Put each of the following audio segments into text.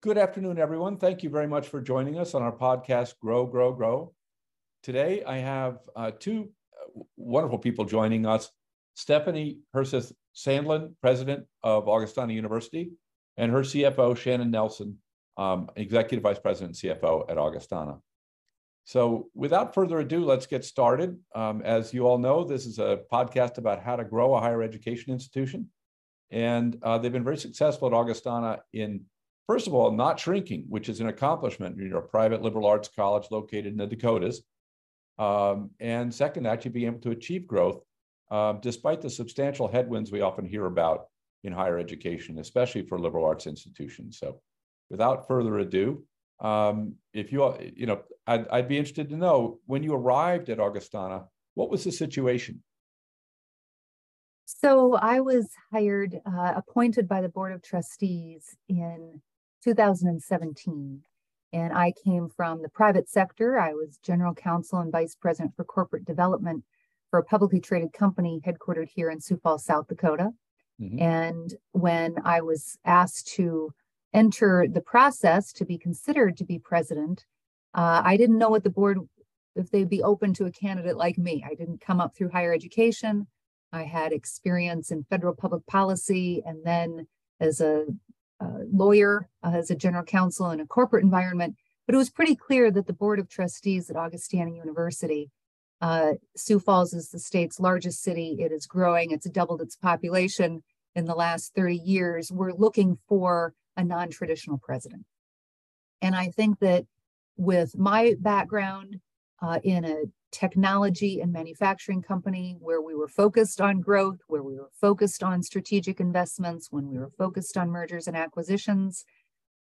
Good afternoon, everyone. Thank you very much for joining us on our podcast, Grow, Grow, Grow. Today, I have uh, two uh, wonderful people joining us Stephanie Herseth Sandlin, president of Augustana University, and her CFO, Shannan Nelson, um, executive vice president and CFO at Augustana. So, without further ado, let's get started. Um, as you all know, this is a podcast about how to grow a higher education institution. And uh, they've been very successful at Augustana in first of all, not shrinking, which is an accomplishment. You're a private liberal arts college located in the Dakotas. Um, and second, actually being able to achieve growth uh, despite the substantial headwinds we often hear about in higher education, especially for liberal arts institutions. So, without further ado, um, if you you know, I'd, I'd be interested to know when you arrived at Augustana, what was the situation? So I was hired, uh, appointed by the Board of Trustees in 2017. And I came from the private sector. I was general counsel and vice president for corporate development for a publicly traded company headquartered here in Sioux Falls, South Dakota. Mm-hmm. And when I was asked to enter the process to be considered to be president, uh, I didn't know what the board, if they'd be open to a candidate like me. I didn't come up through higher education. I had experience in federal public policy and then as a lawyer, uh, as a general counsel in a corporate environment, but it was pretty clear that the board of trustees at Augustana University, uh, Sioux Falls is the state's largest city. It is growing. It's doubled its population in the last 30 years. We're looking for a non-traditional president. And I think that with my background uh, in a technology and manufacturing company where we were focused on growth, where we were focused on strategic investments, when we were focused on mergers and acquisitions,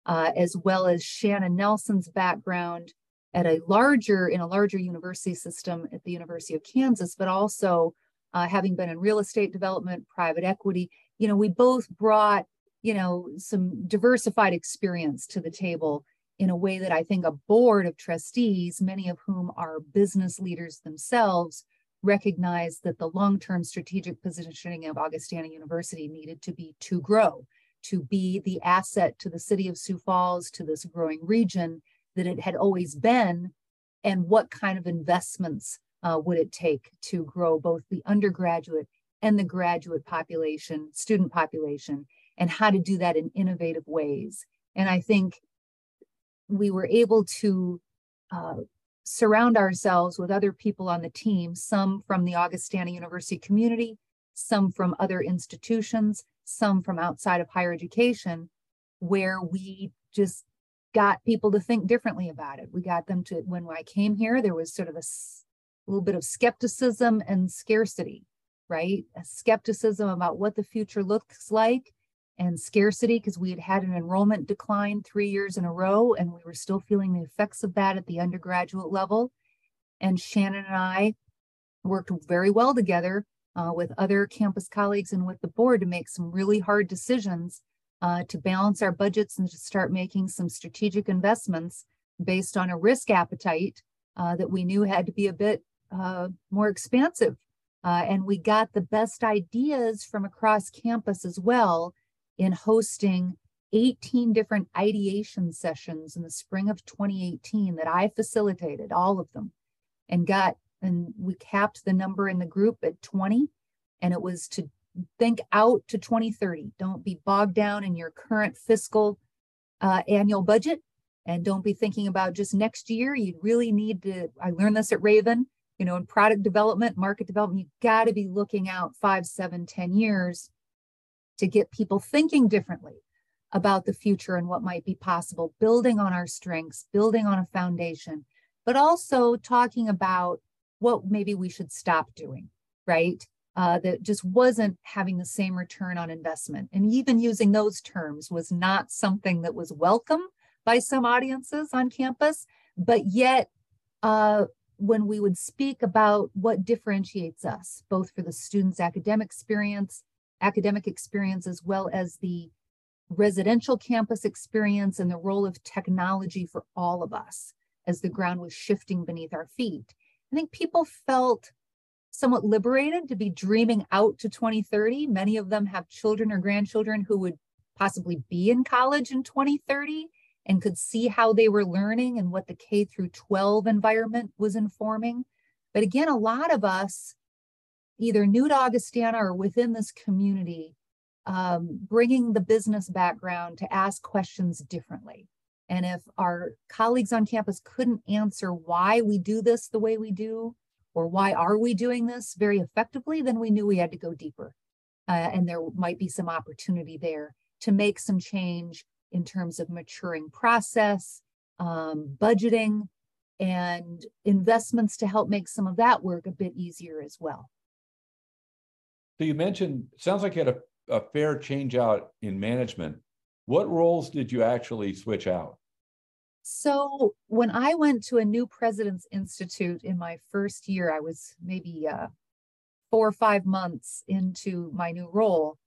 uh, as well as Shannan Nelson's background at a larger, in a larger university system at the University of Kansas, but also uh, having been in real estate development, private equity, you know, we both brought, you know, some diversified experience to the table in a way that I think a board of trustees, many of whom are business leaders themselves, recognized that the long term strategic positioning of Augustana University needed to be to grow, to be the asset to the city of Sioux Falls, to this growing region that it had always been, and what kind of investments uh, would it take to grow both the undergraduate and the graduate population, student population, and how to do that in innovative ways. And I think we were able to uh, surround ourselves with other people on the team, some from the Augustana University community, some from other institutions, some from outside of higher education, where we just got people to think differently about it. We got them to, when I came here, there was sort of a, a little bit of skepticism and scarcity, right? A skepticism about what the future looks like and scarcity because we had had an enrollment decline three years in a row and we were still feeling the effects of that at the undergraduate level. And Shannan and I worked very well together uh, with other campus colleagues and with the board to make some really hard decisions uh, to balance our budgets and to start making some strategic investments based on a risk appetite uh, that we knew had to be a bit uh, more expansive. Uh, and we got the best ideas from across campus as well in hosting 18 different ideation sessions in the spring of 2018 that I facilitated, all of them, and got, and we capped the number in the group at 20. And it was to think out to 2030. Don't be bogged down in your current fiscal uh, annual budget. And don't be thinking about just next year. You really need to, I learned this at Raven, you know, in product development, market development, you got to be looking out five, seven, ten years to get people thinking differently about the future and what might be possible, building on our strengths, building on a foundation, but also talking about what maybe we should stop doing, right? Uh, that just wasn't having the same return on investment. And even using those terms was not something that was welcome by some audiences on campus, but yet uh, when we would speak about what differentiates us, both for the student's academic experience academic experience as well as the residential campus experience and the role of technology for all of us as the ground was shifting beneath our feet. I think people felt somewhat liberated to be dreaming out to 2030. Many of them have children or grandchildren who would possibly be in college in 2030. and could see how they were learning and what the K through 12 environment was informing. But again, a lot of us, either new to Augustana or within this community, um, bringing the business background to ask questions differently. And if our colleagues on campus couldn't answer why we do this the way we do, or why are we doing this very effectively, then we knew we had to go deeper. Uh, and there might be some opportunity there to make some change in terms of maturing process, um, budgeting, and investments to help make some of that work a bit easier as well. So you mentioned, sounds like you had a, a fair change out in management. What roles did you actually switch out? So when I went to a new president's institute in my first year, I was maybe uh, four or five months into my new role.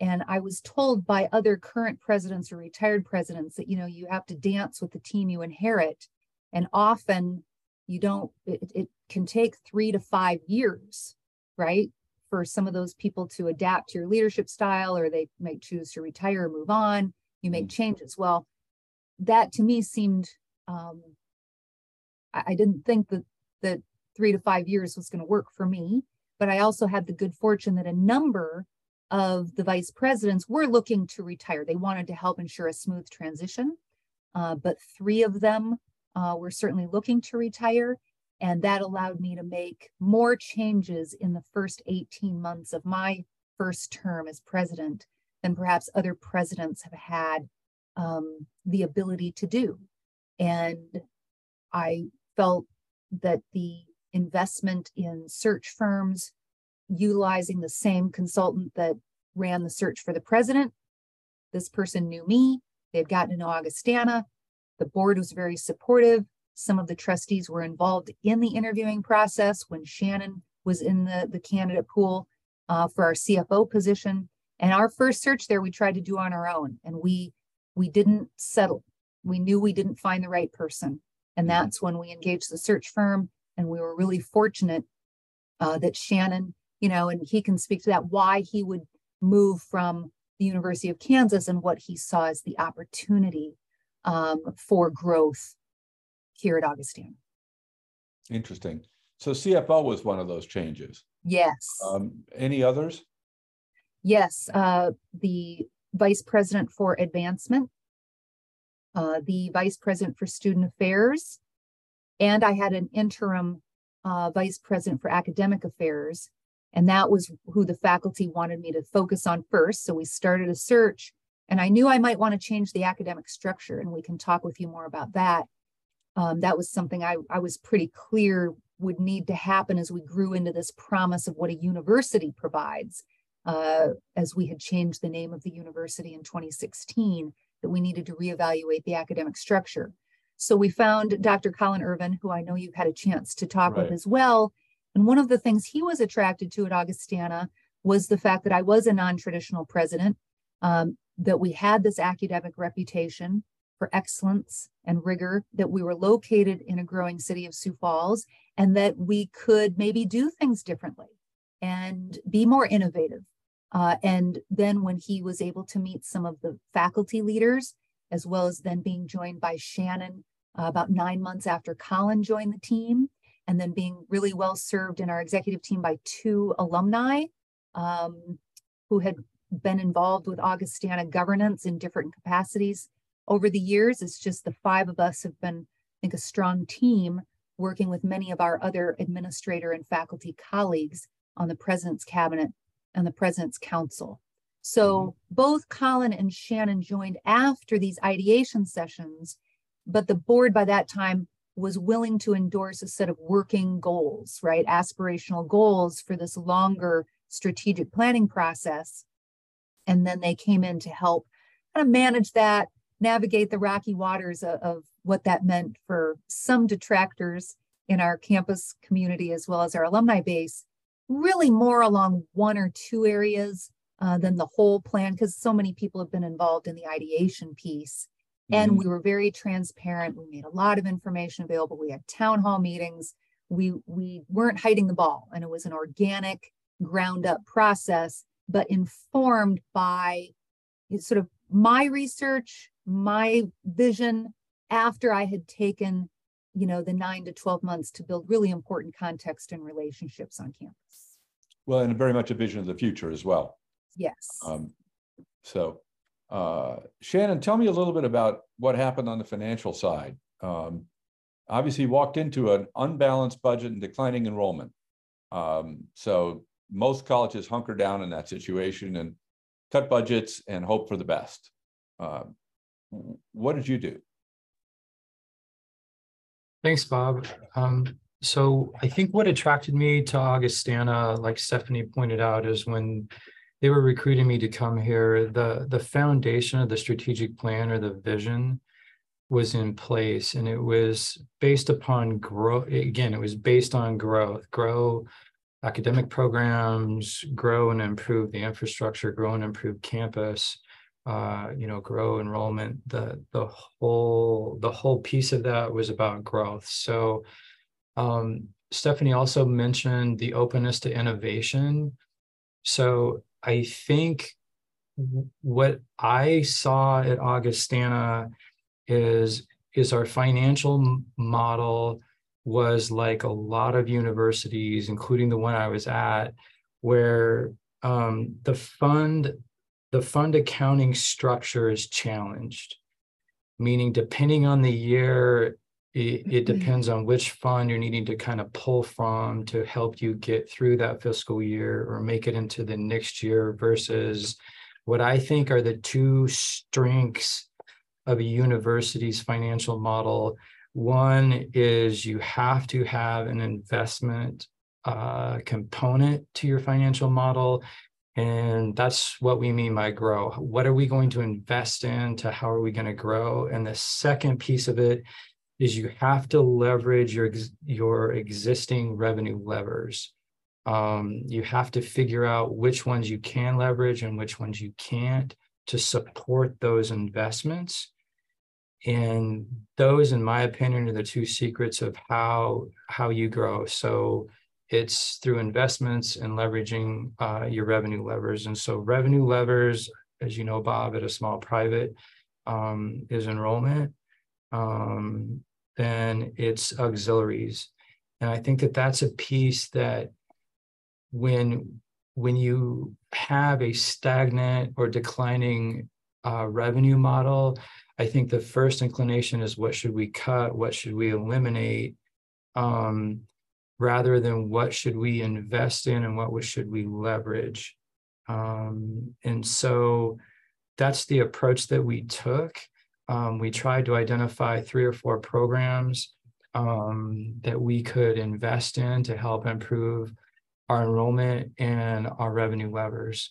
And I was told by other current presidents or retired presidents that, you know, you have to dance with the team you inherit. And often you don't, it, it can take three to five years, right? For some of those people to adapt to your leadership style, or they might choose to retire or move on. You make mm. changes. Well, that to me seemed, um, I, I didn't think that that three to five years was going to work for me. But I also had the good fortune that a number of the vice presidents were looking to retire. They wanted to help ensure a smooth transition, uh, but three of them uh, were certainly looking to retire. And that allowed me to make more changes in the first 18 months of my first term as president than perhaps other presidents have had um, the ability to do. And I felt that the investment in search firms utilizing the same consultant that ran the search for the president. This person knew me. They had gotten to know Augustana. The board was very supportive. Some of the trustees were involved in the interviewing process when Shannan was in the, the candidate pool uh, for our CFO position. And our first search there, we tried to do on our own, and we we didn't settle. We knew we didn't find the right person, and mm-hmm. that's when we engaged the search firm. And we were really fortunate uh, that Shannan you know, and he can speak to that, why he would move from the University of Kansas and what he saw as the opportunity um, for growth here at Augustana. Interesting. So CFO was one of those changes. Yes. Um, any others? Yes. Uh, the vice president for advancement, uh, the vice president for student affairs, and I had an interim uh, vice president for academic affairs and that was who the faculty wanted me to focus on first. So we started a search, and I knew I might want to change the academic structure, and we can talk with you more about that. Um, that was something I, I was pretty clear would need to happen as we grew into this promise of what a university provides. Uh, as we had changed the name of the university in 2016, that we needed to reevaluate the academic structure. So we found Dr. Colin Irvin, who I know you've had a chance to talk right. with as well, and one of the things he was attracted to at Augustana was the fact that I was a non traditional president, um, that we had this academic reputation for excellence and rigor, that we were located in a growing city of Sioux Falls, and that we could maybe do things differently and be more innovative. Uh, and then when he was able to meet some of the faculty leaders, as well as then being joined by Shannan uh, about nine months after Colin joined the team, and then being really well served in our executive team by two alumni um, who had been involved with Augustana governance in different capacities over the years. It's just the five of us have been, I think, a strong team working with many of our other administrator and faculty colleagues on the president's cabinet and the president's council. So mm-hmm. both Colin and Shannan joined after these ideation sessions, but the board by that time was willing to endorse a set of working goals, right? Aspirational goals for this longer strategic planning process. And then they came in to help kind of manage that, navigate the rocky waters of, of what that meant for some detractors in our campus community as well as our alumni base, really more along one or two areas uh, than the whole plan, because so many people have been involved in the ideation piece. And mm-hmm. we were very transparent. We made a lot of information available. We had town hall meetings. We we weren't hiding the ball, and it was an organic, ground up process, but informed by sort of my research my vision after I had taken, you know, the nine to 12 months to build really important context and relationships on campus. Well, and very much a vision of the future as well. Yes. Um, so, uh, Shannan, tell me a little bit about what happened on the financial side. Um, obviously, walked into an unbalanced budget and declining enrollment. Um, so most colleges hunker down in that situation and cut budgets and hope for the best. Uh, what did you do? Thanks, Bob. Um, so I think what attracted me to Augustana, like Stephanie pointed out, is when they were recruiting me to come here, the, the foundation of the strategic plan or the vision was in place and it was based upon growth. Again, it was based on growth, grow academic programs, grow and improve the infrastructure, grow and improve campus, uh, you know, grow enrollment. The the whole the whole piece of that was about growth. So um, Stephanie also mentioned the openness to innovation. So I think what I saw at Augustana is is our financial model was like a lot of universities, including the one I was at, where um, the fund the fund accounting structure is challenged, meaning depending on the year, it, it mm-hmm. depends on which fund you're needing to kind of pull from to help you get through that fiscal year or make it into the next year versus what I think are the two strengths of a university's financial model. One is you have to have an investment uh, component to your financial model. And that's what we mean by grow. What are we going to invest in to how are we going to grow? And the second piece of it is you have to leverage your, your existing revenue levers. Um, you have to figure out which ones you can leverage and which ones you can't to support those investments and those in my opinion are the two secrets of how how you grow so it's through investments and leveraging uh, your revenue levers. And so revenue levers as you know bob at a small private um, is enrollment um, then it's auxiliaries. And i think that that's a piece that when when you have a stagnant or declining uh, revenue model I think the first inclination is what should we cut, what should we eliminate, um, rather than what should we invest in and what should we leverage. Um, and so that's the approach that we took. Um, we tried to identify three or four programs um, that we could invest in to help improve our enrollment and our revenue levers.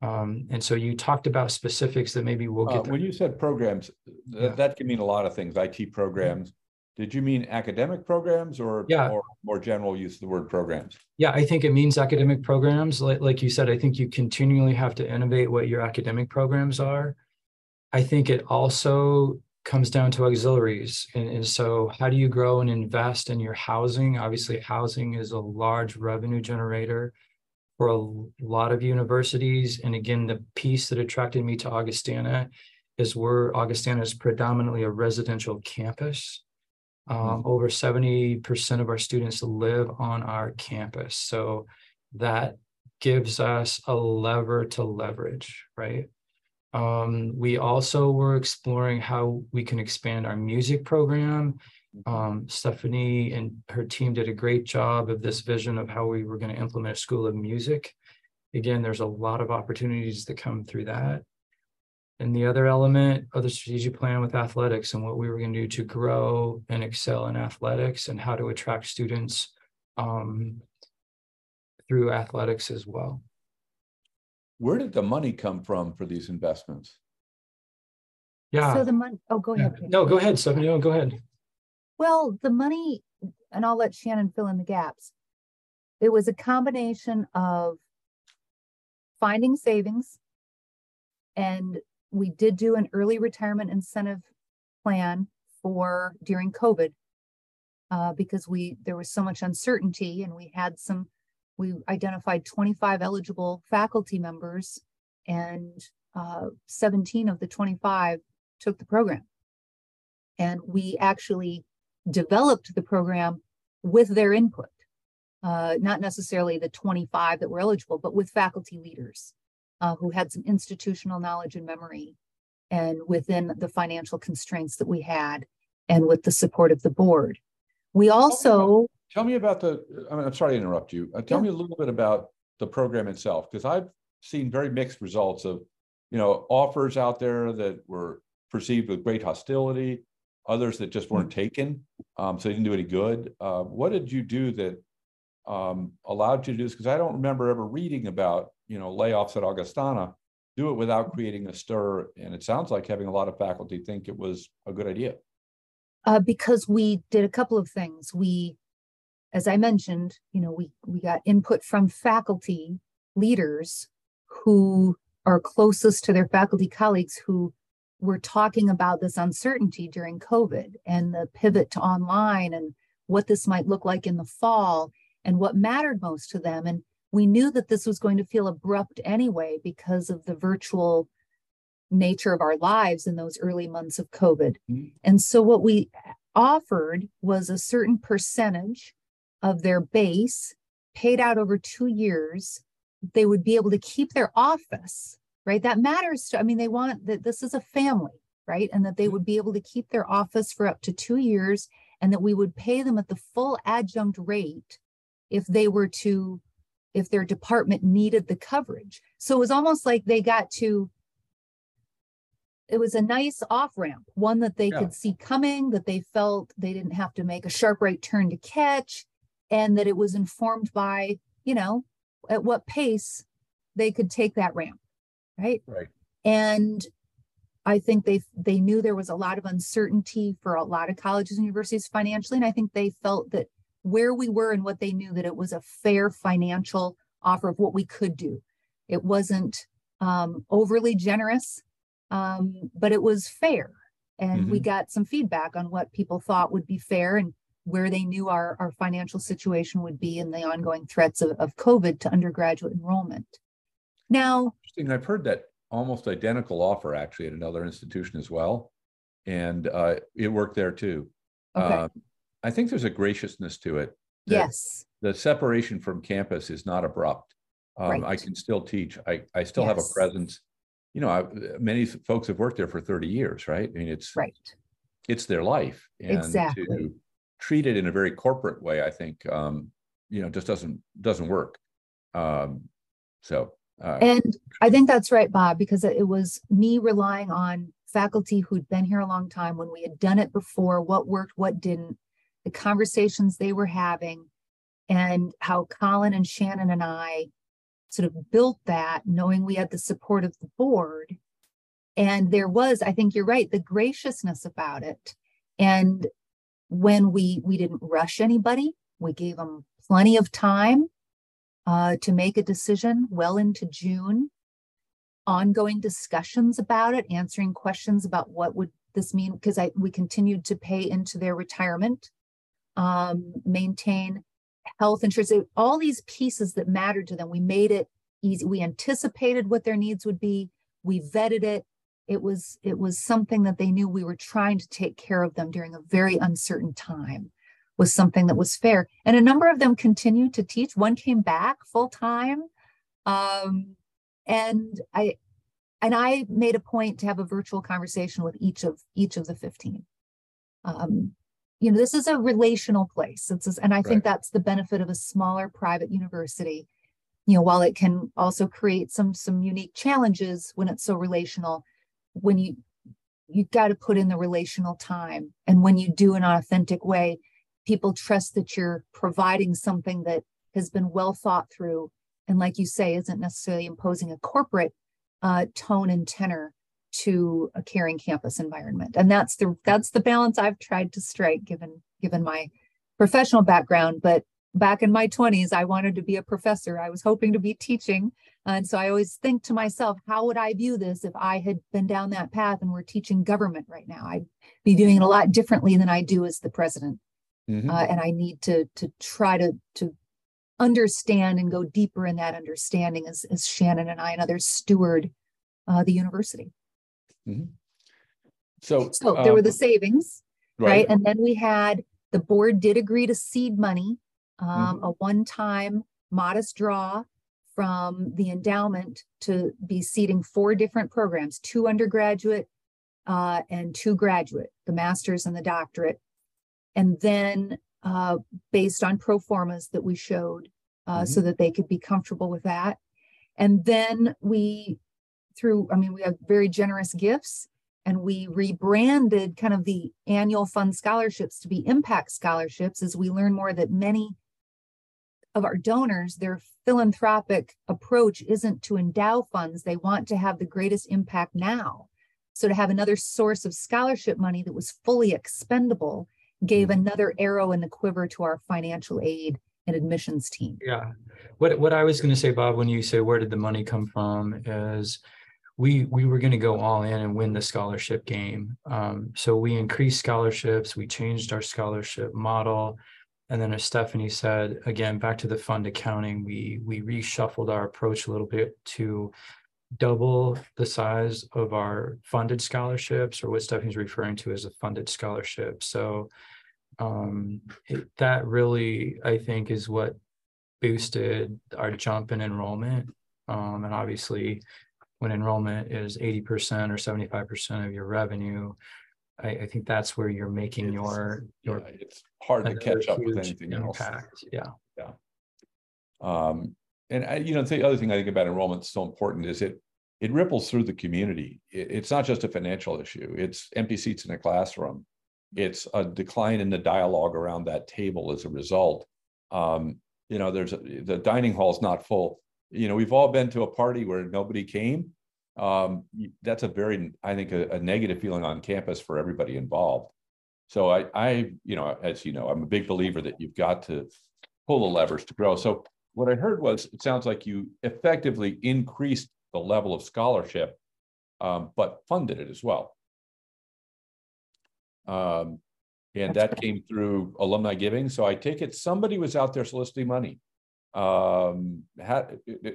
Um, and so you talked about specifics that maybe we'll get. Uh, when you said programs, th- yeah. that can mean a lot of things. IT programs. Did you mean academic programs or, yeah. or more general use of the word programs? Yeah, I think it means academic programs. Like, like you said, I think you continually have to innovate what your academic programs are. I think it also comes down to auxiliaries. And, and so, how do you grow and invest in your housing? Obviously, housing is a large revenue generator for a lot of universities. And again, the piece that attracted me to Augustana is where Augustana is predominantly a residential campus. Um, mm-hmm. Over 70% of our students live on our campus. So that gives us a lever to leverage, right? Um, we also were exploring how we can expand our music program um, Stephanie and her team did a great job of this vision of how we were going to implement a school of music. Again, there's a lot of opportunities that come through that. And the other element of the strategic plan with athletics and what we were going to do to grow and excel in athletics and how to attract students um, through athletics as well. Where did the money come from for these investments? Yeah. So the money, oh, go ahead. No, go ahead, Stephanie. No, go ahead. Well, the money, and I'll let Shannan fill in the gaps. It was a combination of finding savings, and we did do an early retirement incentive plan for during COVID uh, because we there was so much uncertainty, and we had some. We identified 25 eligible faculty members, and uh, 17 of the 25 took the program. And we actually developed the program with their input, uh, not necessarily the 25 that were eligible, but with faculty leaders uh, who had some institutional knowledge and memory and within the financial constraints that we had and with the support of the board. We also tell me about the. I mean, I'm sorry to interrupt you. Uh, tell yeah. me a little bit about the program itself, because I've seen very mixed results of, you know, offers out there that were perceived with great hostility, others that just weren't mm-hmm. taken, um, so they didn't do any good. Uh, what did you do that um, allowed you to do this? Because I don't remember ever reading about, you know, layoffs at Augustana. Do it without creating a stir, and it sounds like having a lot of faculty think it was a good idea. Uh, because we did a couple of things. We as I mentioned, you know, we we got input from faculty leaders who are closest to their faculty colleagues who were talking about this uncertainty during COVID and the pivot to online and what this might look like in the fall and what mattered most to them. And we knew that this was going to feel abrupt anyway because of the virtual nature of our lives in those early months of COVID. Mm-hmm. And so what we offered was a certain percentage of their base paid out over two years, they would be able to keep their office, right? That matters to, I mean, they want that this is a family, right? And that they would be able to keep their office for up to two years and that we would pay them at the full adjunct rate if they were to, if their department needed the coverage. So it was almost like they got to, it was a nice off ramp, one that they yeah. could see coming, that they felt they didn't have to make a sharp right turn to catch and that it was informed by, you know, at what pace they could take that ramp. Right. Right. And I think they they knew there was a lot of uncertainty for a lot of colleges and universities financially. And I think they felt that where we were and what they knew that it was a fair financial offer of what we could do. It wasn't um, overly generous, um, but it was fair. And mm-hmm. we got some feedback on what people thought would be fair. And where they knew our, our financial situation would be and the ongoing threats of, of COVID to undergraduate enrollment. Now, interesting. I've heard that almost identical offer actually at another institution as well, and uh, it worked there too. Okay. Uh, I think there's a graciousness to it. Yes. The separation from campus is not abrupt. Um, right. I can still teach. I, I still yes. have a presence. You know, I, many folks have worked there for 30 years, right? I mean, it's right. It's their life. And exactly. To, treated in a very corporate way, I think, um, you know, just doesn't doesn't work. Um, so, uh, and I think that's right, Bob, because it was me relying on faculty who'd been here a long time when we had done it before, what worked, what didn't, the conversations they were having, and how Colin and Shannan and I sort of built that, knowing we had the support of the board. And there was, I think you're right, the graciousness about it. And when we we didn't rush anybody we gave them plenty of time uh, to make a decision well into june ongoing discussions about it answering questions about what would this mean because i we continued to pay into their retirement um, maintain health insurance. All these pieces that mattered to them we made it easy. We anticipated what their needs would be. We vetted it. It was it was something that they knew we were trying to take care of them during a very uncertain time was something that was fair. And a number of them continued to teach. One came back full time um, and i and i made a point to have a virtual conversation with each of each of the 15 um, you know this is a relational place. It's and i right. think that's the benefit of a smaller private university you know while it can also create some some unique challenges when it's so relational when you you've got to put in the relational time. And when you do in an authentic way people trust that you're providing something that has been well thought through and like you say isn't necessarily imposing a corporate uh, tone and tenor to a caring campus environment and that's the that's the balance i've tried to strike given given my professional background but back in my 20s, I wanted to be a professor. I was hoping to be teaching. And so I always think to myself, how would I view this if I had been down that path and were teaching government right now? I'd be doing it a lot differently than I do as the president. Mm-hmm. Uh, and I need to to try to to understand and go deeper in that understanding as, as Shannan and I and others steward uh, the university. Mm-hmm. So, So there were um, the savings, right? And then we had, the board did agree to seed money, um, a one-time modest draw from the endowment to be seeding four different programs, two undergraduate uh, and two graduate, the master's and the doctorate. And then uh, based on pro formas that we showed, uh, so that they could be comfortable with that. And then we, through, I mean, we have very generous gifts and we rebranded kind of the annual fund scholarships to be impact scholarships as we learn more that many of our donors, their philanthropic approach isn't to endow funds. They want to have the greatest impact now. So to have another source of scholarship money that was fully expendable gave mm-hmm. another arrow in the quiver to our financial aid and admissions team. Yeah. What what I was going to say, Bob, when you say where did the money come from, is we we were going to go all in and win the scholarship game. Um, so we increased scholarships, we changed our scholarship model, and then as Stephanie said, again back to the fund accounting, we we reshuffled our approach a little bit to double the size of our funded scholarships, or what Stephanie's referring to as a funded scholarship. So um, it, that really, I think, is what boosted our jump in enrollment. Um, and obviously, when enrollment is 80% or 75% of your revenue, I, I think that's where you're making It's- your your yeah, it's hard to catch up with anything else. impact. Yeah. Um, and I, you know, the other thing I think about enrollment is so important is it it ripples through the community. It- it's not just a financial issue. It's empty seats in a classroom. It's a decline in the dialogue around that table as a result. Um, you know, there's a, the dining hall is not full. You know, we've all been to a party where nobody came. Um, that's a very, I think, a, a negative feeling on campus for everybody involved. So I, I, you know, as you know, I'm a big believer that you've got to pull the levers to grow. So what I heard was, it sounds like you effectively increased the level of scholarship, um, but funded it as well. Um, and That's that came through alumni giving. So I take it somebody was out there soliciting money. Um, how,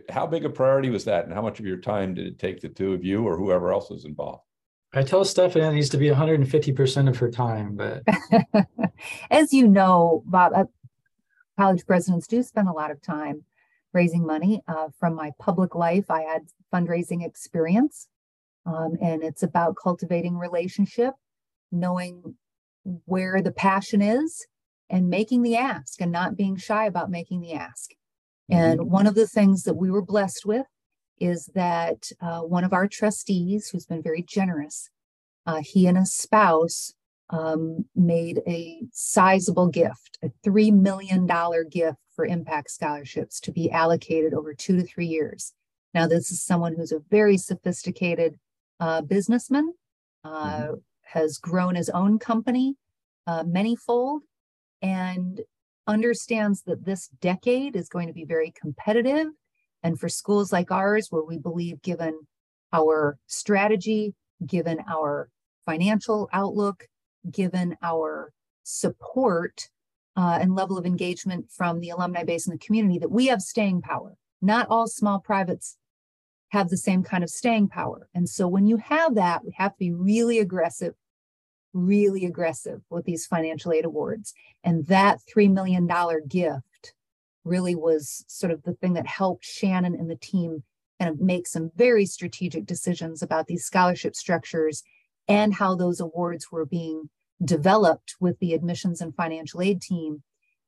how big a priority was that? And how much of your time did it take the two of you or whoever else was involved? I tell Stephanie it needs to be 150% of her time, but As you know, Bob, uh, college presidents do spend a lot of time raising money. Uh, from my public life, I had fundraising experience, um, and it's about cultivating relationship, knowing where the passion is, and making the ask, and not being shy about making the ask. And one of the things that we were blessed with is that uh, one of our trustees, who's been very generous, uh, he and his spouse um, made a sizable gift, a $3 million gift for impact scholarships to be allocated over two to three years. Now, this is someone who's a very sophisticated uh, businessman, uh, has grown his own company uh, manyfold, and understands that this decade is going to be very competitive. And for schools like ours, where we believe, given our strategy, given our financial outlook, given our support uh, and level of engagement from the alumni base and the community, that we have staying power. Not all small privates have the same kind of staying power. And so when you have that, we have to be really aggressive, really aggressive with these financial aid awards. And that $3 million gift really was sort of the thing that helped Shannan and the team kind of make some very strategic decisions about these scholarship structures and how those awards were being developed with the admissions and financial aid team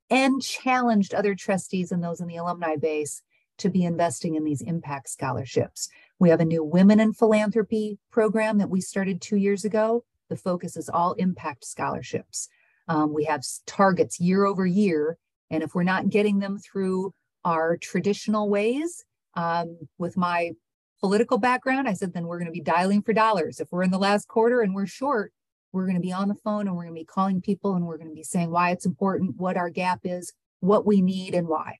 and challenged other trustees and those in the alumni base to be investing in these impact scholarships. We have a new Women in Philanthropy program that we started two years ago. The focus is all impact scholarships. Um, we have targets year over year. And if we're not getting them through our traditional ways, um, with my political background, I said, then we're going to be dialing for dollars. If we're in the last quarter and we're short, we're going to be on the phone and we're going to be calling people and we're going to be saying why it's important, what our gap is, what we need, and why.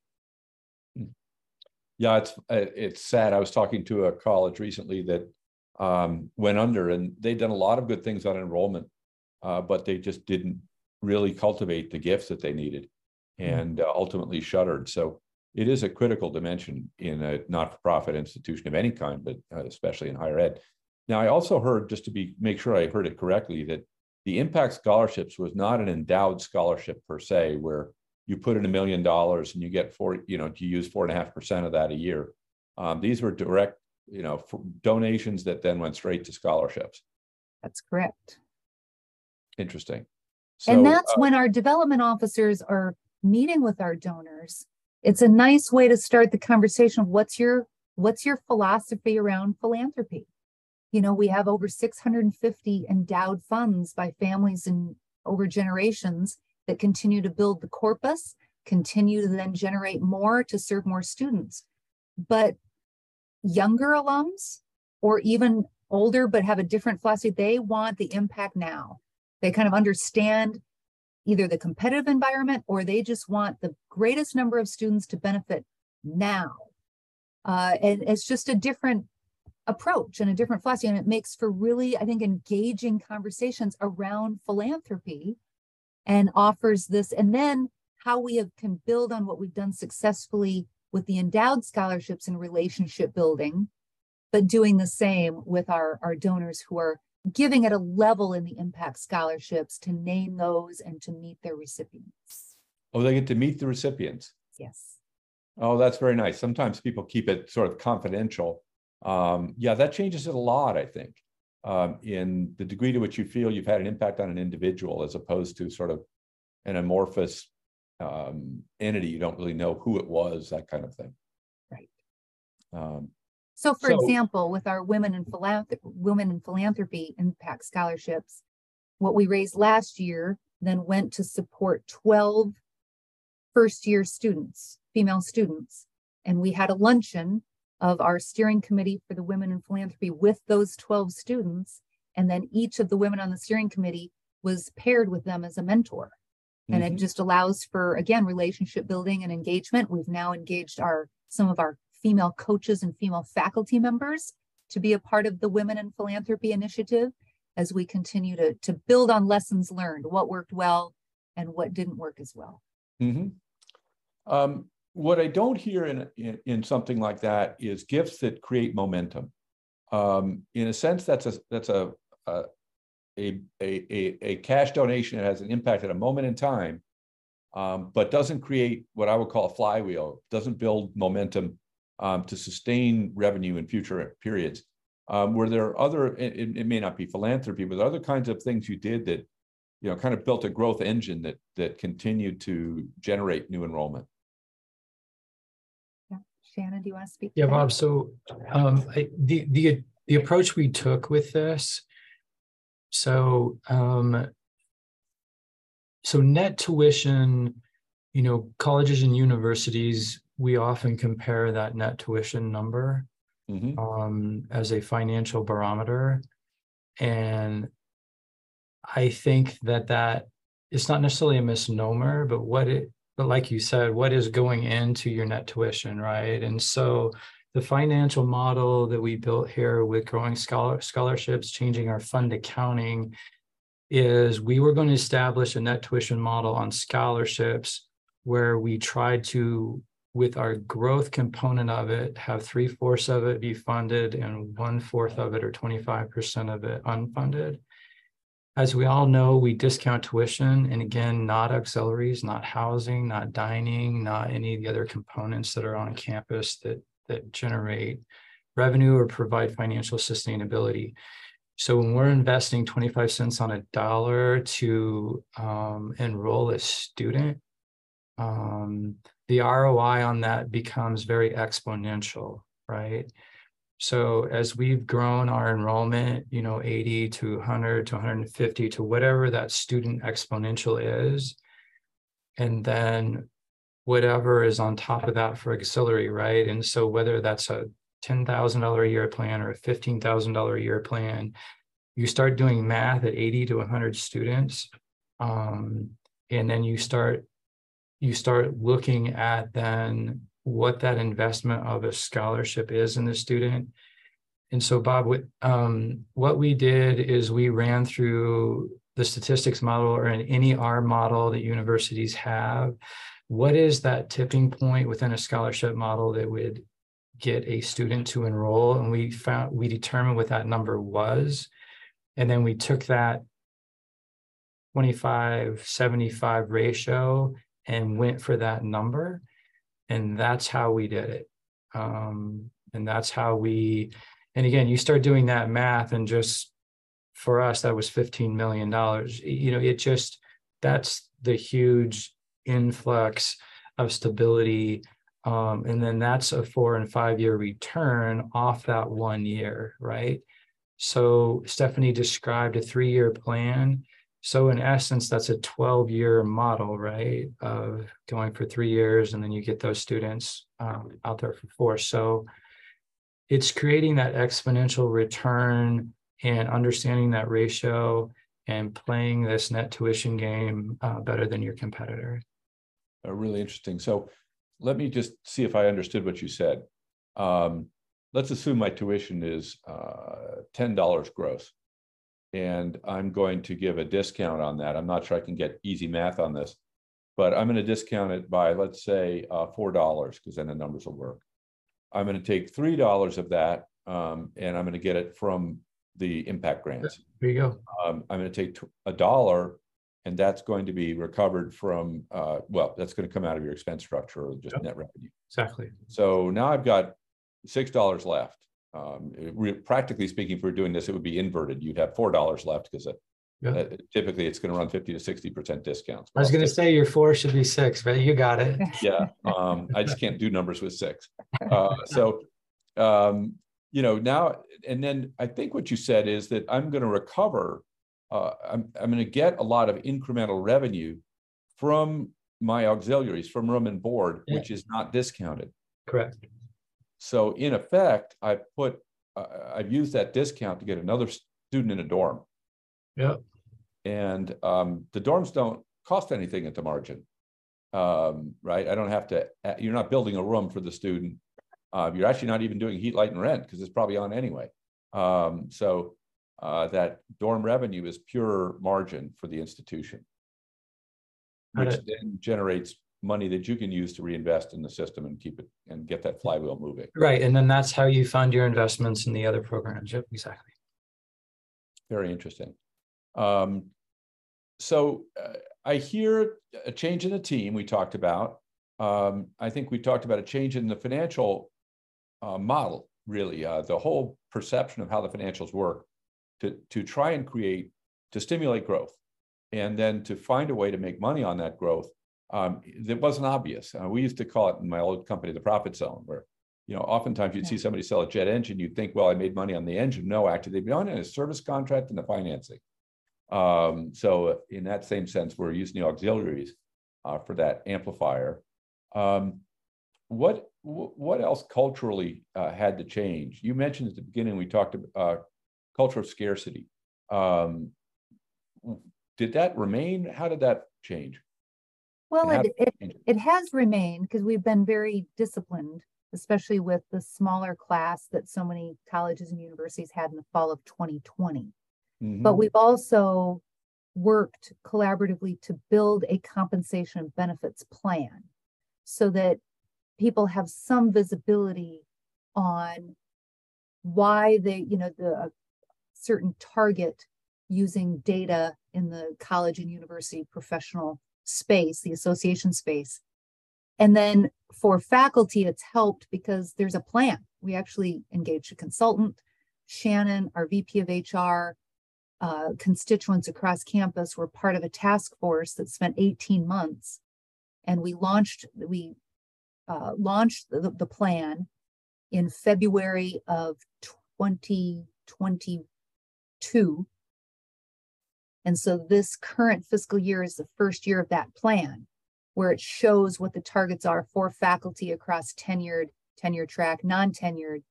Yeah, it's uh, it's sad. I was talking to a college recently that um, went under, and they'd done a lot of good things on enrollment, uh, but they just didn't really cultivate the gifts that they needed, and uh, ultimately shuttered. So it is a critical dimension in a not-for-profit institution of any kind, but uh, especially in higher ed. now I also heard, just to be, make sure I heard it correctly, that the impact scholarships was not an endowed scholarship per se, where you put in a million dollars and you get four, you know, you use four and a half percent of that a year. Um, these were direct, you know, donations that then went straight to scholarships. That's correct. Interesting. So, and that's uh, when our development officers are meeting with our donors. It's a nice way to start the conversation of what's your what's your philosophy around philanthropy. You know, we have over 650 endowed funds by families and over generations that continue to build the corpus, continue to then generate more to serve more students. But younger alums or even older but have a different philosophy, they want the impact now. They kind of understand either the competitive environment or they just want the greatest number of students to benefit now. Uh, and it's just a different approach and a different philosophy. And it makes for really, I think, engaging conversations around philanthropy and offers this. And then how we have, can build on what we've done successfully with the endowed scholarships and relationship building, but doing the same with our, our donors who are giving at a level in the impact scholarships to name those and to meet their recipients. Oh, they get to meet the recipients. Yes. Oh, that's very nice. Sometimes people keep it sort of confidential. Um, yeah, that changes it a lot, I think, um, in the degree to which you feel you've had an impact on an individual as opposed to sort of an amorphous um, entity. You don't really know who it was, that kind of thing. Right. Um, so, for So- example, with our women in philanthropy, women in philanthropy impact scholarships, what we raised last year then went to support 12 first year students, female students. And we had a luncheon of our steering committee for the women in philanthropy with those 12 students. And then each of the women on the steering committee was paired with them as a mentor. And it Mhm. just allows for, again, relationship building and engagement. We've now engaged our some of our female coaches and female faculty members to be a part of the Women in Philanthropy Initiative as we continue to, to build on lessons learned, what worked well and what didn't work as well. Mm-hmm. Um, what I don't hear in, in, in, something like that is gifts that create momentum. Um, in a sense, that's a that's a, a a, a, a cash donation that has an impact at a moment in time, um, but doesn't create what I would call a flywheel, doesn't build momentum um, to sustain revenue in future periods. Um, were there other, it, it, may not be philanthropy, but other kinds of things you did that, you know, kind of built a growth engine that that continued to generate new enrollment? Yeah. Shannan, do you want to speak? Yeah, Bob. So um, I, the the the approach we took with this, so um, so net tuition, you know, colleges and universities we often compare that net tuition number mm-hmm. um, as a financial barometer. And I think that that it's not necessarily a misnomer, but what it, but like you said, what is going into your net tuition, right? And so the financial model that we built here with growing scholar, scholarships, changing our fund accounting, is we were going to establish a net tuition model on scholarships where we tried to with our growth component of it, have three fourths of it be funded and one fourth of it or 25% of it unfunded. As we all know, we discount tuition and again, not auxiliaries, not housing, not dining, not any of the other components that are on campus that, that generate revenue or provide financial sustainability. So when we're investing 25 cents on a dollar to um, enroll a student, um, the ROI on that becomes very exponential, right? So as we've grown our enrollment, you know, 80 to 100 to 150 to whatever that student exponential is, and then whatever is on top of that for auxiliary, right? And so whether that's a $10,000 a year plan or a $15,000 a year plan, you start doing math at 80 to 100 students. Um, and then you start you start looking at then what that investment of a scholarship is in the student. And so, Bob, what, um, what we did is we ran through the statistics model or an NER model that universities have. What is that tipping point within a scholarship model that would get a student to enroll? And we found we determined what that number was. And then we took that 25 75 ratio and went for that number. And that's how we did it. Um, and that's how we and again you start doing that math and just for us that was 15 million dollars. You know it just that's the huge influx of stability um, and then that's a four and five year return off that one year right? So stephanie described a three year plan. So in essence that's a 12 year model right of going for three years and then you get those students um, out there for four. So it's creating that exponential return and understanding that ratio and playing this net tuition game uh, better than your competitor. Really interesting. So let me just see if I understood what you said. Um, let's assume my tuition is uh, $10 gross, and I'm going to give a discount on that. I'm not sure I can get easy math on this, but I'm going to discount it by, let's say, uh, $4, because then the numbers will work. I'm going to take $3 of that, um, and I'm going to get it from the impact grants. There you go. Um, I'm going to take a dollar and that's going to be recovered from, uh, well, that's going to come out of your expense structure or just Yep. net revenue. Exactly. So now I've got six dollars left. Um, it practically speaking, if we're doing this, it would be inverted. You'd have four dollars left because Yeah. typically it's going to run fifty to sixty percent discounts. I was going to say your four should be six, but you got it. Yeah, um, I just can't do numbers with six. Uh, so, um, you know, now, and then I think what you said is that I'm going to recover, uh, I'm, I'm going to get a lot of incremental revenue from my auxiliaries, from room and board, Yeah. which is not discounted. Correct. So in effect, I put, uh, I've used that discount to get another student in a dorm. Yeah. And um, the dorms don't cost anything at the margin. Um, right? I don't have to, uh, you're not building a room for the student. Uh, you're actually not even doing heat, light, and rent because it's probably on anyway. Um, so uh, that dorm revenue is pure margin for the institution, Got which it. then generates money that you can use to reinvest in the system and keep it and get that flywheel moving. Right. And then that's how you fund your investments in the other programs. Yep, exactly. Very interesting. Um, so uh, I hear a change in the team we talked about. Um, I think we talked about a change in the financial uh, model, really, uh, the whole perception of how the financials work to, to try and create, to stimulate growth, and then to find a way to make money on that growth. Um, that wasn't obvious. Uh, we used to call it in my old company the profit zone, where you know, oftentimes you'd see somebody sell a jet engine, you'd think, well, I made money on the engine. No, actually, they'd be on a service contract and the financing. Um, so in that same sense, we're using the auxiliaries uh, for that amplifier. Um, what what else culturally uh, had to change? You mentioned at the beginning we talked about uh, culture of scarcity. Um, did that remain? How did that change? Well, it, it, it? it has remained because we've been very disciplined, especially with the smaller class that so many colleges and universities had in the fall of 2020. But Mhm. we've also worked collaboratively to build a compensation and benefits plan so that people have some visibility on why they, you know, the certain target using data in the college and university professional space, the association space. And then for faculty, it's helped because there's a plan. We actually engaged a consultant, Shannon, our VP of HR, uh, constituents across campus were part of a task force that spent 18 months. And we launched, we uh, launched the, the plan in February of 2022. And so this current fiscal year is the first year of that plan, where it shows what the targets are for faculty across tenured, tenure track, non-tenured.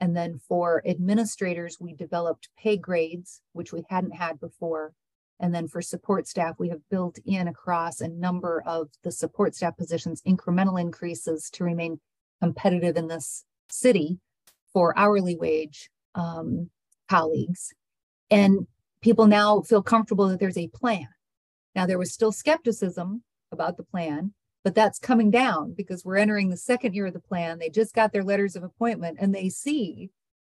And then for administrators, we developed pay grades, which we hadn't had before. And then for support staff, we have built in across a number of the support staff positions, incremental increases to remain competitive in this city for hourly wage um, colleagues. And people now feel comfortable that there's a plan. Now, there was still skepticism about the plan, but that's coming down because we're entering the second year of the plan. They just got their letters of appointment and they see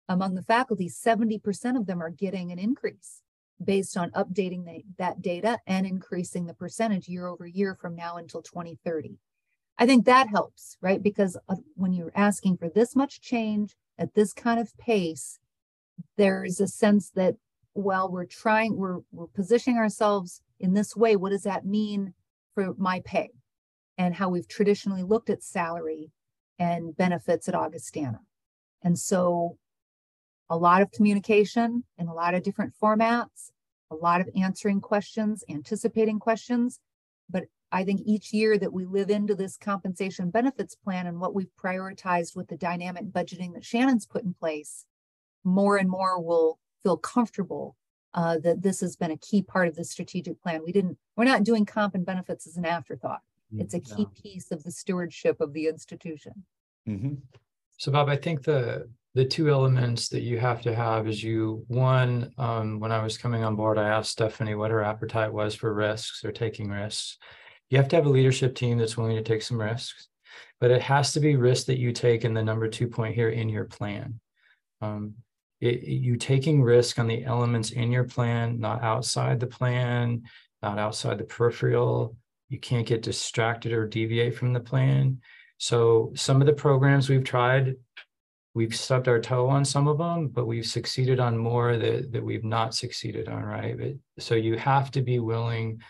among the faculty, 70% of them are getting an increase based on updating the, that data and increasing the percentage year over year from now until 2030. I think that helps, right? Because uh, when you're asking for this much change at this kind of pace, there is a sense that while we're trying, we're, we're positioning ourselves in this way, what does that mean for my pay and how we've traditionally looked at salary and benefits at Augustana? And so a lot of communication in a lot of different formats, a lot of answering questions, anticipating questions. But I think each year that we live into this compensation benefits plan and what we've prioritized with the dynamic budgeting that Shannan's put in place, more and more will feel comfortable uh, that this has been a key part of the strategic plan. We didn't, we're not doing comp and benefits as an afterthought. Mm, it's a key piece of the stewardship of the institution. Mm-hmm. So, Bob, I think the the two elements that you have to have is you one um, when i was coming on board i asked stephanie what her appetite was for risks or taking risks you have to have a leadership team that's willing to take some risks but it has to be risks that you take in the number two point here in your plan um, it, you taking risk on the elements in your plan not outside the plan not outside the peripheral you can't get distracted or deviate from the plan so some of the programs we've tried we've stubbed our toe on some of them, but we've succeeded on more that, that we've not succeeded on, right? But, so you have to be willing,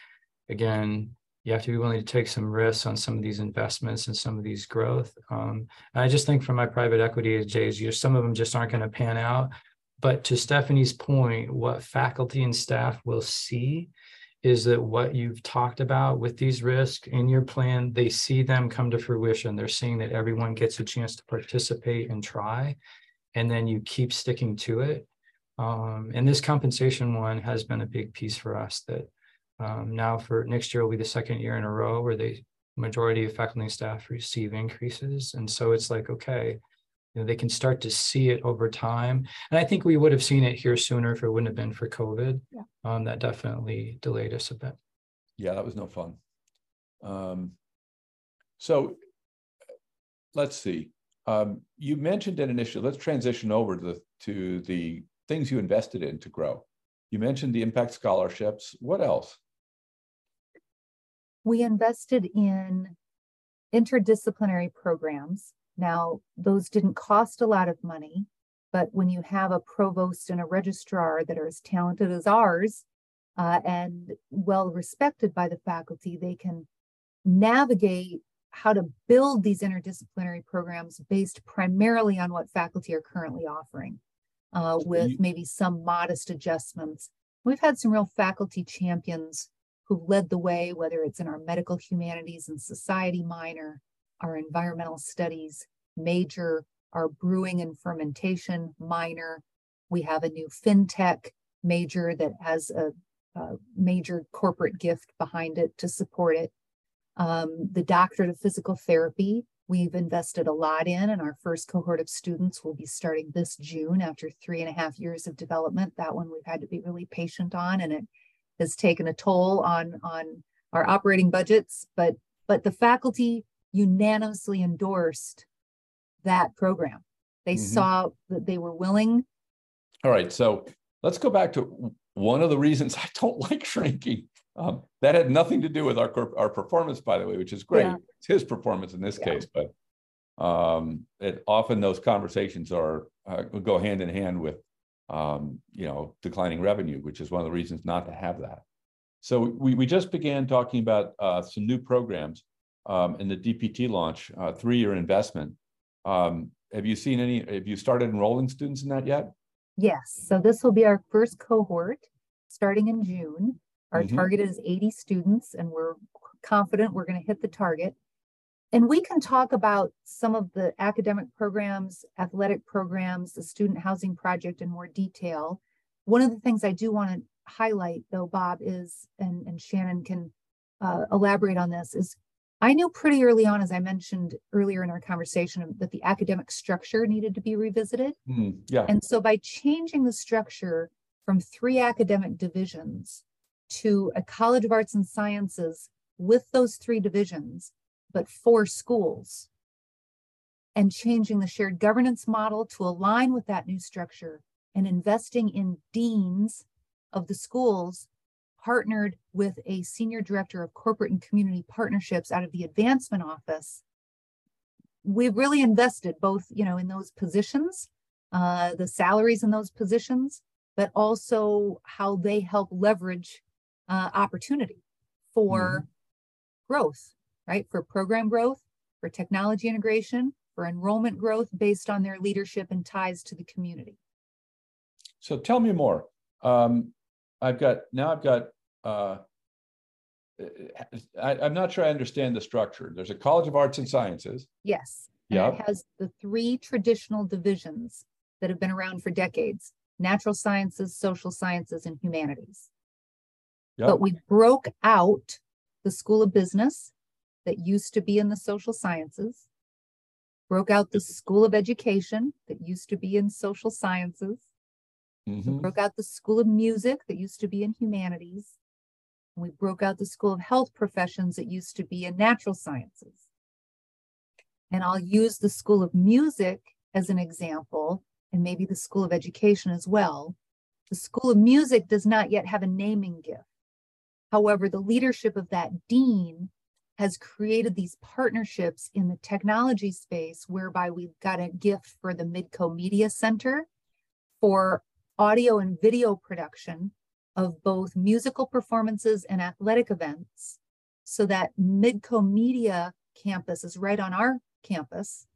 again, you have to be willing to take some risks on some of these investments and some of these growth. Um, and I just think from my private equity days, you some of them just aren't going to pan out. But to Stephanie's point, what faculty and staff will see is that what you've talked about with these risks in your plan, they see them come to fruition. They're seeing that everyone gets a chance to participate and try, and then you keep sticking to it. Um, and this compensation one has been a big piece for us that um, now for next year will be the second year in a row where the majority of faculty and staff receive increases. And so it's like, okay, you know, they can start to see it over time. And I think we would have seen it here sooner if it wouldn't have been for COVID. Yeah. Um, that definitely delayed us a bit. Yeah, that was no fun. Um, so let's see. Um, you mentioned it initially. Let's transition over to the, to the things you invested in to grow. You mentioned the impact scholarships. What else? We invested in interdisciplinary programs now, those didn't cost a lot of money, but when you have a provost and a registrar that are as talented as ours uh, and well respected by the faculty, they can navigate how to build these interdisciplinary programs based primarily on what faculty are currently offering, uh, with maybe some modest adjustments. We've had some real faculty champions who led the way, whether it's in our medical humanities and society minor, our environmental studies major, our brewing and fermentation minor. We have a new fintech major that has a, a major corporate gift behind it to support it. Um, the doctorate of physical therapy, we've invested a lot in, and our first cohort of students will be starting this June after three and a half years of development. That one we've had to be really patient on, and it has taken a toll on on our operating budgets. But but the faculty unanimously endorsed that program. They mm-hmm. saw that they were willing. All right. So let's go back to one of the reasons I don't like shrinking. Um, that had nothing to do with our our performance, by the way, which is great. Yeah. It's his performance in this yeah. case, but um, it, often those conversations are uh, go hand in hand with um, you know declining revenue, which is one of the reasons not to have that. So we we just began talking about uh, some new programs um, in the DPT launch, uh, three year investment. Um, have you seen any, have you started enrolling students in that yet? Yes. So this will be our first cohort starting in June. Our mm-hmm. target is 80 students, and we're confident we're going to hit the target. And we can talk about some of the academic programs, athletic programs, the student housing project in more detail. One of the things I do want to highlight, though, Bob, is, and, and Shannan can uh, elaborate on this, is I knew pretty early on, as I mentioned earlier in our conversation, that the academic structure needed to be revisited. Mm, yeah. And so by changing the structure from three academic divisions to a College of Arts and Sciences with those three divisions, but for schools. And changing the shared governance model to align with that new structure and investing in deans of the schools partnered with a senior director of corporate and community partnerships out of the advancement office we've really invested both you know in those positions uh, the salaries in those positions but also how they help leverage uh, opportunity for mm-hmm. growth right for program growth for technology integration for enrollment growth based on their leadership and ties to the community so tell me more um, i've got now i've got uh, I, am not sure I understand the structure. There's a College of Arts and Sciences. Yes. Yeah. It has the three traditional divisions that have been around for decades natural sciences, social sciences, and humanities. Yep. But we broke out the School of Business that used to be in the social sciences, broke out the School of Education that used to be in social sciences, mm-hmm. broke out the School of Music that used to be in humanities, we broke out the School of Health Professions that used to be in natural sciences. And I'll use the School of Music as an example, and maybe the School of Education as well. The School of Music does not yet have a naming gift. However, the leadership of that dean has created these partnerships in the technology space whereby we've got a gift for the Midco Media Center for audio and video production of both musical performances and athletic events so that Midco Media campus is right on our campus.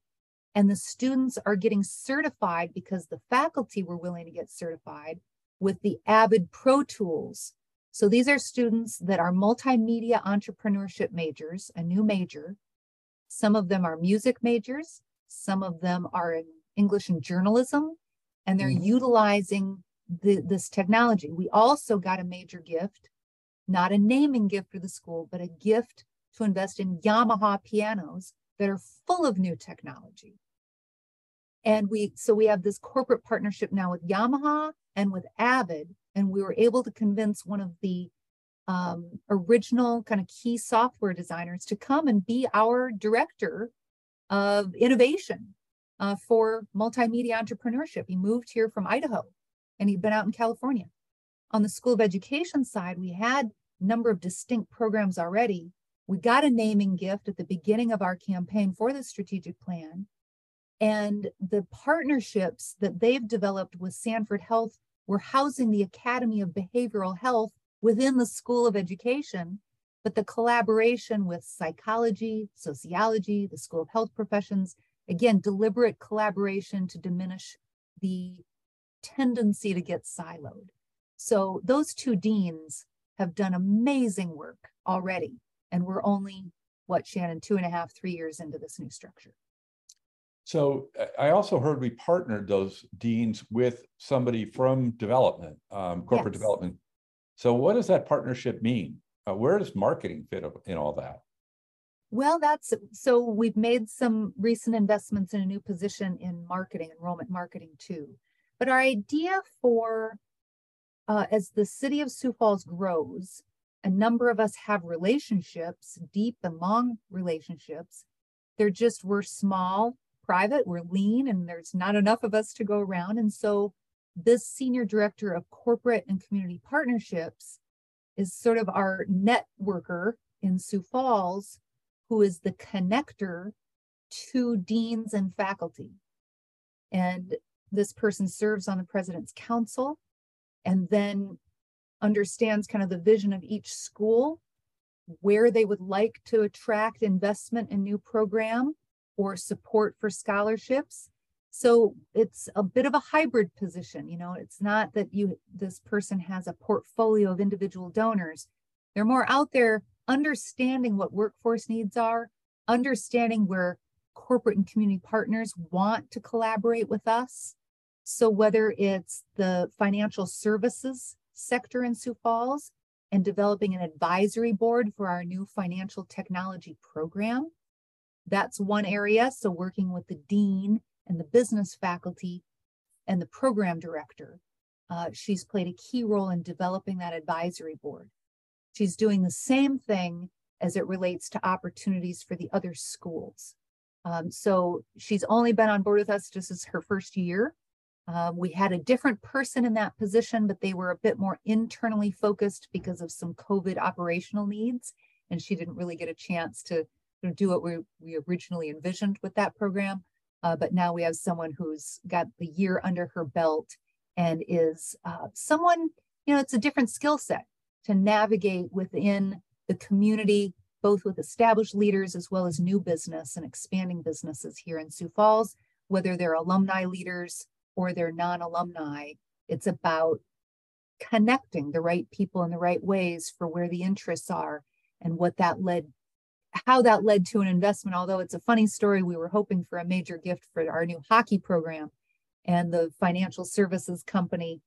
And the students are getting certified because the faculty were willing to get certified with the Avid Pro Tools. So these are students that are multimedia entrepreneurship majors, a new major. Some of them are music majors, some of them are in English and journalism, and they're mm-hmm. utilizing the, this technology. We also got a major gift, not a naming gift for the school, but a gift to invest in Yamaha pianos that are full of new technology. And we, so we have this corporate partnership now with Yamaha and with Avid, and we were able to convince one of the um, original kind of key software designers to come and be our director of innovation uh, for multimedia entrepreneurship. He moved here from Idaho and he'd been out in California. On the School of Education side, we had a number of distinct programs already. We got a naming gift at the beginning of our campaign for the strategic plan. And the partnerships that they've developed with Sanford Health were housing the Academy of Behavioral Health within the School of Education. But the collaboration with psychology, sociology, the School of Health Professions, again, deliberate collaboration to diminish the tendency to get siloed. So those two deans have done amazing work already. And we're only, what, Shannan, two and a half, three years into this new structure. So I also heard we partnered those deans with somebody from development, um, corporate yes. development. So what does that partnership mean? Uh, where does marketing fit in all that? Well, that's so we've made some recent investments in a new position in marketing, enrollment marketing too. But our idea for, uh, as the city of Sioux Falls grows, a number of us have relationships, deep and long relationships. They're just, we're small, private, we're lean, and there's not enough of us to go around. And so, this senior director of corporate and community partnerships is sort of our networker in Sioux Falls, who is the connector to deans and faculty. And this person serves on the president's council and then understands kind of the vision of each school, where they would like to attract investment in new program or support for scholarships. So it's a bit of a hybrid position. You know, it's not that you this person has a portfolio of individual donors. They're more out there understanding what workforce needs are, understanding where corporate and community partners want to collaborate with us. So, whether it's the financial services sector in Sioux Falls and developing an advisory board for our new financial technology program, that's one area. So, working with the dean and the business faculty and the program director, uh, she's played a key role in developing that advisory board. She's doing the same thing as it relates to opportunities for the other schools. Um, so she's only been on board with us just as her first year. Uh, we had a different person in that position, but they were a bit more internally focused because of some COVID operational needs. And she didn't really get a chance to do what we, we originally envisioned with that program. Uh, but now we have someone who's got the year under her belt and is uh, someone, you know, it's a different skill set to navigate within the community, both with established leaders as well as new business and expanding businesses here in Sioux Falls, whether they're alumni leaders or they're non alumni. It's about connecting the right people in the right ways for where the interests are and what that led how that led to an investment although it's a funny story we were hoping for a major gift for our new hockey program and the financial services company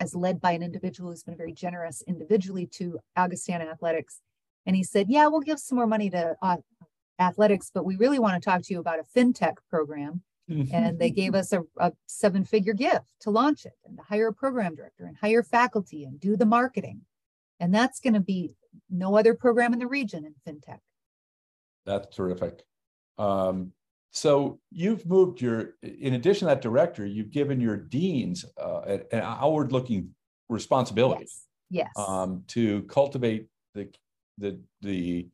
as led by an individual who's been very generous individually to Augustana Athletics. And he said, Yeah, we'll give some more money to uh, athletics, but we really want to talk to you about a fintech program. and they gave us a, a seven figure gift to launch it and to hire a program director and hire faculty and do the marketing. And that's going to be no other program in the region in fintech. That's terrific. Um, so you've moved your, in addition to that director, you've given your deans uh, an, an outward-looking responsibility Yes. yes. um, to cultivate the the the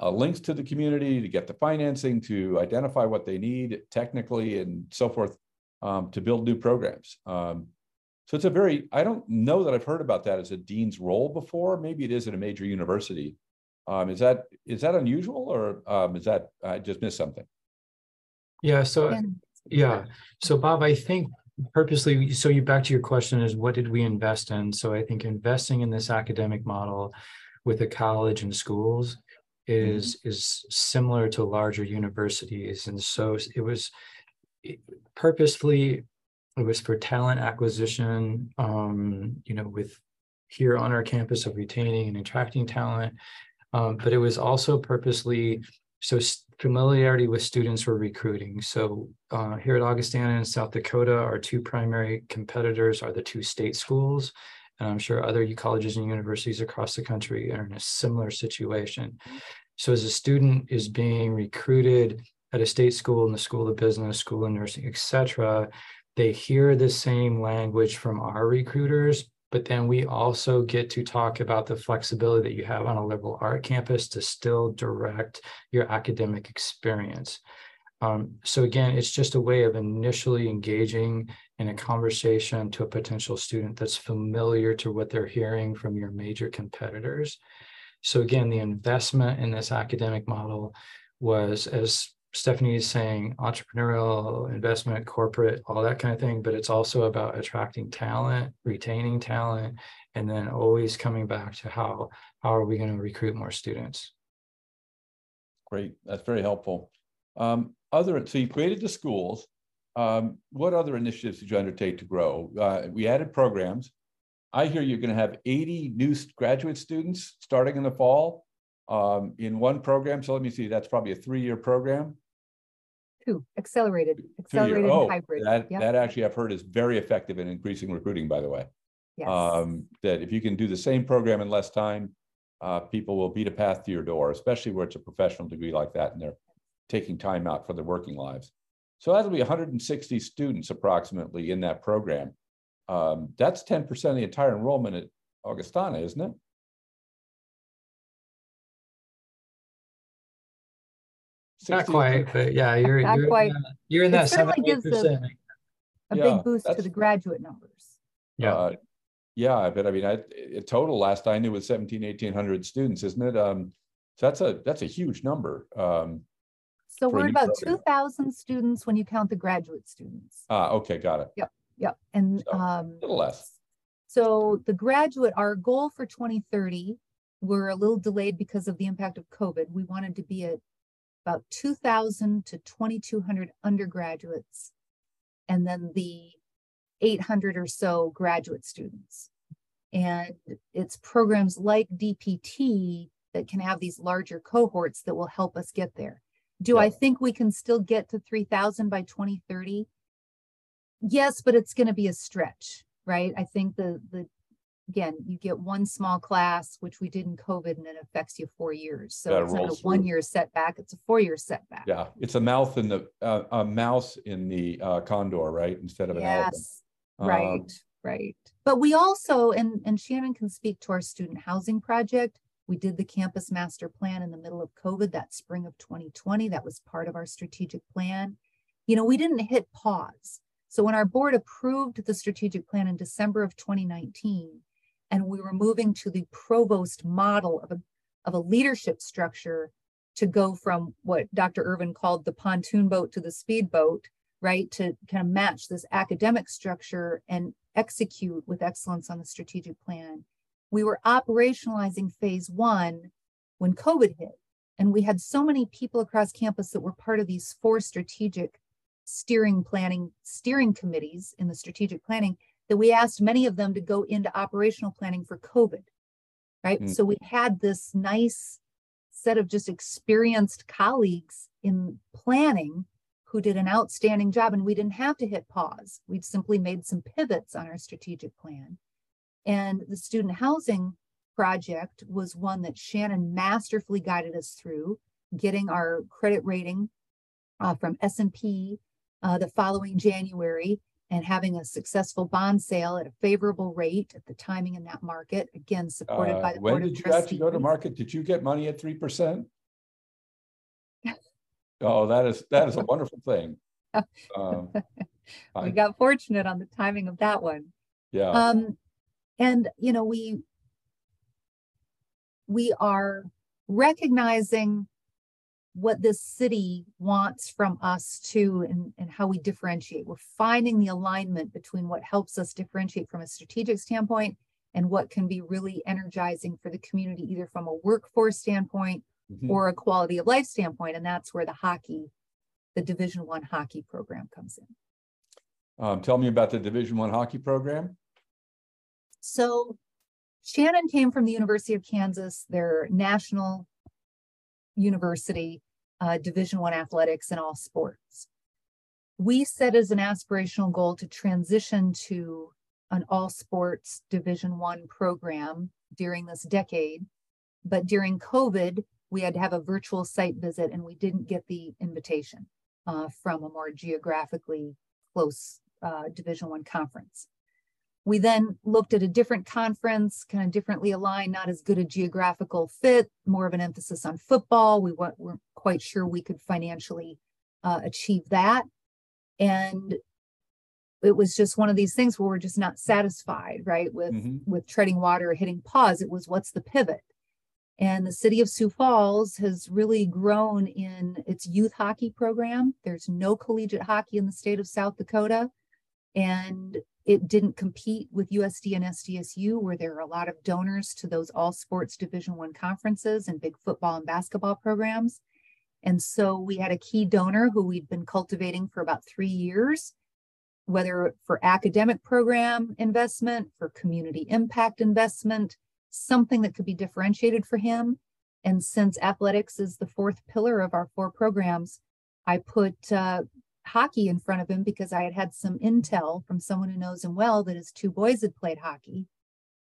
uh, links to the community, to get the financing, to identify what they need technically, and so forth, um, to build new programs. Um, so it's a very I don't know that I've heard about that as a dean's role before. Maybe it is at a major university. Um, is that is that unusual, or um, is that I just missed something? Yeah, so yeah. So Bob, I think purposely, so you back to your question is what did we invest in? So I think investing in this academic model with a college and schools is mm-hmm. is similar to larger universities. And so it was purposefully it was for talent acquisition, um, you know, with here on our campus of retaining and attracting talent. Um, but it was also purposely so familiarity with students we're recruiting. So uh, here at Augustana and South Dakota, our two primary competitors are the two state schools. And I'm sure other colleges and universities across the country are in a similar situation. So as a student is being recruited at a state school in the school of business, school of nursing, et cetera, they hear the same language from our recruiters, but then we also get to talk about the flexibility that you have on a liberal art campus to still direct your academic experience. Um, so again, it's just a way of initially engaging in a conversation to a potential student that's familiar to what they're hearing from your major competitors. So again, the investment in this academic model was, as Stephanie is saying entrepreneurial investment, corporate, all that kind of thing, but it's also about attracting talent, retaining talent, and then always coming back to how how are we going to recruit more students. Great, that's very helpful. Um, other so you created the schools. Um, what other initiatives did you undertake to grow? Uh, we added programs. I hear you're going to have 80 new graduate students starting in the fall um, in one program. So let me see, that's probably a three-year program. Two, accelerated, accelerated oh, hybrid. That, yep. that actually I've heard is very effective in increasing recruiting, by the way. Yes. Um, that if you can do the same program in less time, uh, people will beat a path to your door, especially where it's a professional degree like that and they're taking time out for their working lives. So that'll be 160 students approximately in that program. Um, that's 10% of the entire enrollment at Augustana, isn't it? Not quite, but yeah, you're Not you're, quite. In that, you're in that seven gives percent. A Yeah, big boost to the graduate numbers. Yeah, Uh, yeah, but I mean, I, it total last I knew was 17, 1800 students, isn't it? Um, so that's a, that's a huge number. Um, So For we're about program. two thousand students when you count the graduate students. ah, okay, got it. Yep, yep, and So, um, A little less. so the graduate, our goal for twenty thirty, we're a little delayed because of the impact of COVID. We wanted to be at about two thousand to twenty-two hundred undergraduates. And then the eight hundred or so graduate students. And it's programs like DPT that can have these larger cohorts that will help us get there. Do I think we can still get to three thousand by twenty thirty? Yes, but it's gonna be a stretch, right? I think the, the again, you get one small class, which we did in COVID, and it affects you four years. So That it's not a through. one year setback, it's a four year setback. Yeah, it's a mouth in the, uh, a mouse in the uh, condor, right? Instead of an elephant. Yes, Um, right, right. But we also, and, and Shannan can speak to our student housing project. We did the campus master plan in the middle of COVID, that spring of 2020. That was part of our strategic plan. You know, we didn't hit pause. So when our board approved the strategic plan in December of 2019, and we were moving to the provost model of a, of a leadership structure to go from what Dr. Irvin called the pontoon boat to the speedboat, right? To kind of match this academic structure and execute with excellence on the strategic plan. We were operationalizing phase one when COVID hit. And we had so many people across campus that were part of these four strategic steering planning, steering committees in the strategic planning that we asked many of them to go into operational planning for COVID. Right. Mm. So we had this nice set of just experienced colleagues in planning who did an outstanding job and we didn't have to hit pause. We'd simply made some pivots on our strategic plan. And the student housing project was one that Shannan masterfully guided us through, getting our credit rating uh, from S&P uh, the following January and having a successful bond sale at a favorable rate at the timing in that market, again, supported by Uh, the When Board of did you actually go to market? Did you get money at three percent? Oh, that is, that is a wonderful thing. Um, We got fortunate on the timing of that one. Yeah, Um, and you know, we we are recognizing what this city wants from us too and, and how we differentiate. We're finding the alignment between what helps us differentiate from a strategic standpoint and what can be really energizing for the community, either from a workforce standpoint mhm. or a quality of life standpoint. And that's where the hockey, the Division One hockey program comes in. Um, tell me about the Division One hockey program. So Shannan came from the University of Kansas, their national university, uh, Division One athletics in all sports. We set as an aspirational goal to transition to an all sports Division One program during this decade. But during COVID, we had to have a virtual site visit and we didn't get the invitation uh, from a more geographically close uh, Division One conference. We then looked at a different conference, kind of differently aligned, not as good a geographical fit, more of an emphasis on football. We weren't, weren't quite sure we could financially uh, achieve that. And it was just one of these things where we're just not satisfied, right? With Mhm. with treading water or hitting pause. It was what's the pivot? And the city of Sioux Falls has really grown in its youth hockey program. There's no collegiate hockey in the state of South Dakota. And it didn't compete with USD and SDSU, where there are a lot of donors to those all sports Division One conferences and big football and basketball programs. And so we had a key donor who we'd been cultivating for about three years, whether for academic program investment, for community impact investment, something that could be differentiated for him. And since athletics is the fourth pillar of our four programs, I put uh, hockey in front of him because I had had some intel from someone who knows him well that his two boys had played hockey.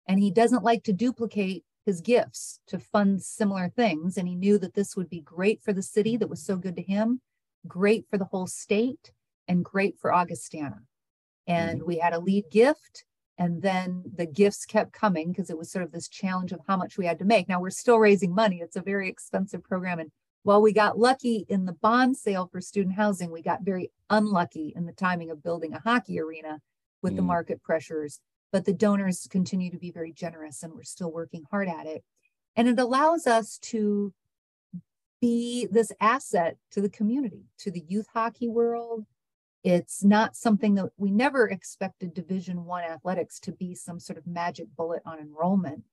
And he doesn't like to duplicate his gifts to fund similar things. And he knew that this would be great for the city that was so good to him, great for the whole state, and great for Augustana. And mm-hmm. we had a lead gift. And then the gifts kept coming because it was sort of this challenge of how much we had to make. Now we're still raising money. It's a very expensive program. And while we got lucky in the bond sale for student housing, we got very unlucky in the timing of building a hockey arena with the Mm. market pressures. But the donors continue to be very generous and we're still working hard at it. And it allows us to be this asset to the community, to the youth hockey world. It's not something that we never expected Division One athletics to be some sort of magic bullet on enrollment.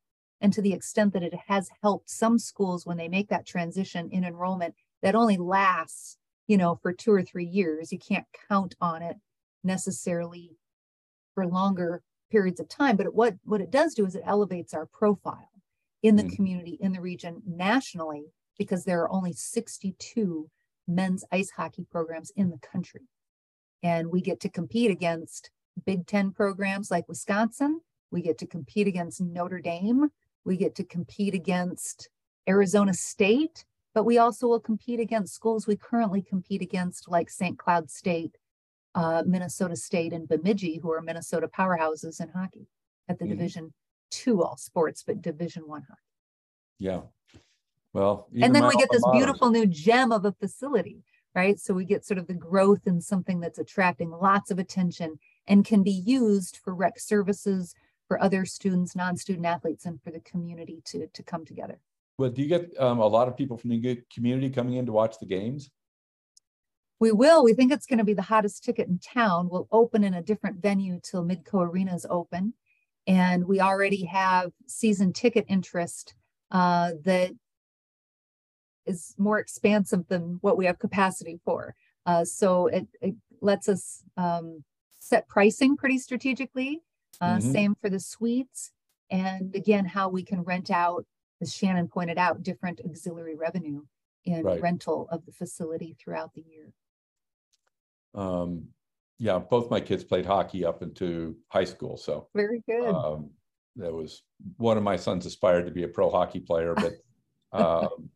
And to the extent that it has helped some schools when they make that transition in enrollment, that only lasts, you know, for two or three years. You can't count on it necessarily for longer periods of time. But what what it does do is it elevates our profile in the Mm. community, in the region, nationally, because there are only 62 men's ice hockey programs in the country. And we get to compete against Big Ten programs like Wisconsin We get to compete against Notre Dame. We get to compete against Arizona State, but we also will compete against schools we currently compete against, like St. Cloud State, uh, Minnesota State, and Bemidji, who are Minnesota powerhouses in hockey at the Mhm. Division Two all sports, but Division One hockey. Yeah. Well. And then we get this mater- beautiful new gem of a facility, right? So we get sort of the growth in something that's attracting lots of attention and can be used for rec services for other students, non-student athletes, and for the community to to come together. Well, do you get um, a lot of people from the community coming in to watch the games? We will. We think it's going to be the hottest ticket in town. We'll open in a different venue till Midco Arena is open. And we already have season ticket interest uh, that is more expansive than what we have capacity for. Uh, so it, it lets us um, set pricing pretty strategically. Uh, Mhm. Same for the suites. And again, how we can rent out, as Shannan pointed out, different auxiliary revenue in Right. rental of the facility throughout the year. Um, yeah, both my kids played hockey up into high school, so Very good. um, that was one of my sons aspired to be a pro hockey player, but um,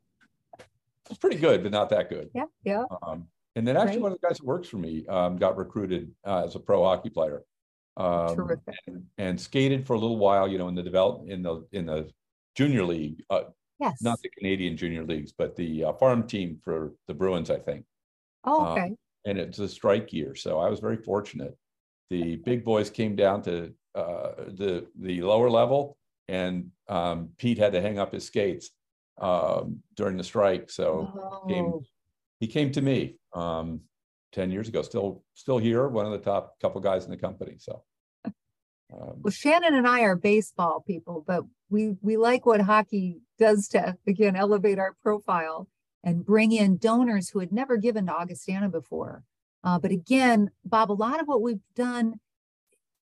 it's pretty good, but not that good. yeah, yeah. Um, and then actually, Right. one of the guys that works for me um, got recruited uh, as a pro hockey player. Um, and, and skated for a little while, you know, in the develop in the in the junior league, uh, Yes. not the Canadian junior leagues, but the uh, farm team for the Bruins, I think. Oh, uh, okay. And it's a strike year, so I was very fortunate. The big boys came down to uh, the the lower level, and um, Pete had to hang up his skates um, during the strike. So came Oh, he came to me um, 10 years ago still still here one of the top couple guys in the company so um, well, Shannan and I are baseball people, but we we like what hockey does to again elevate our profile and bring in donors who had never given to Augustana before. Uh, but again, Bob, a lot of what we've done,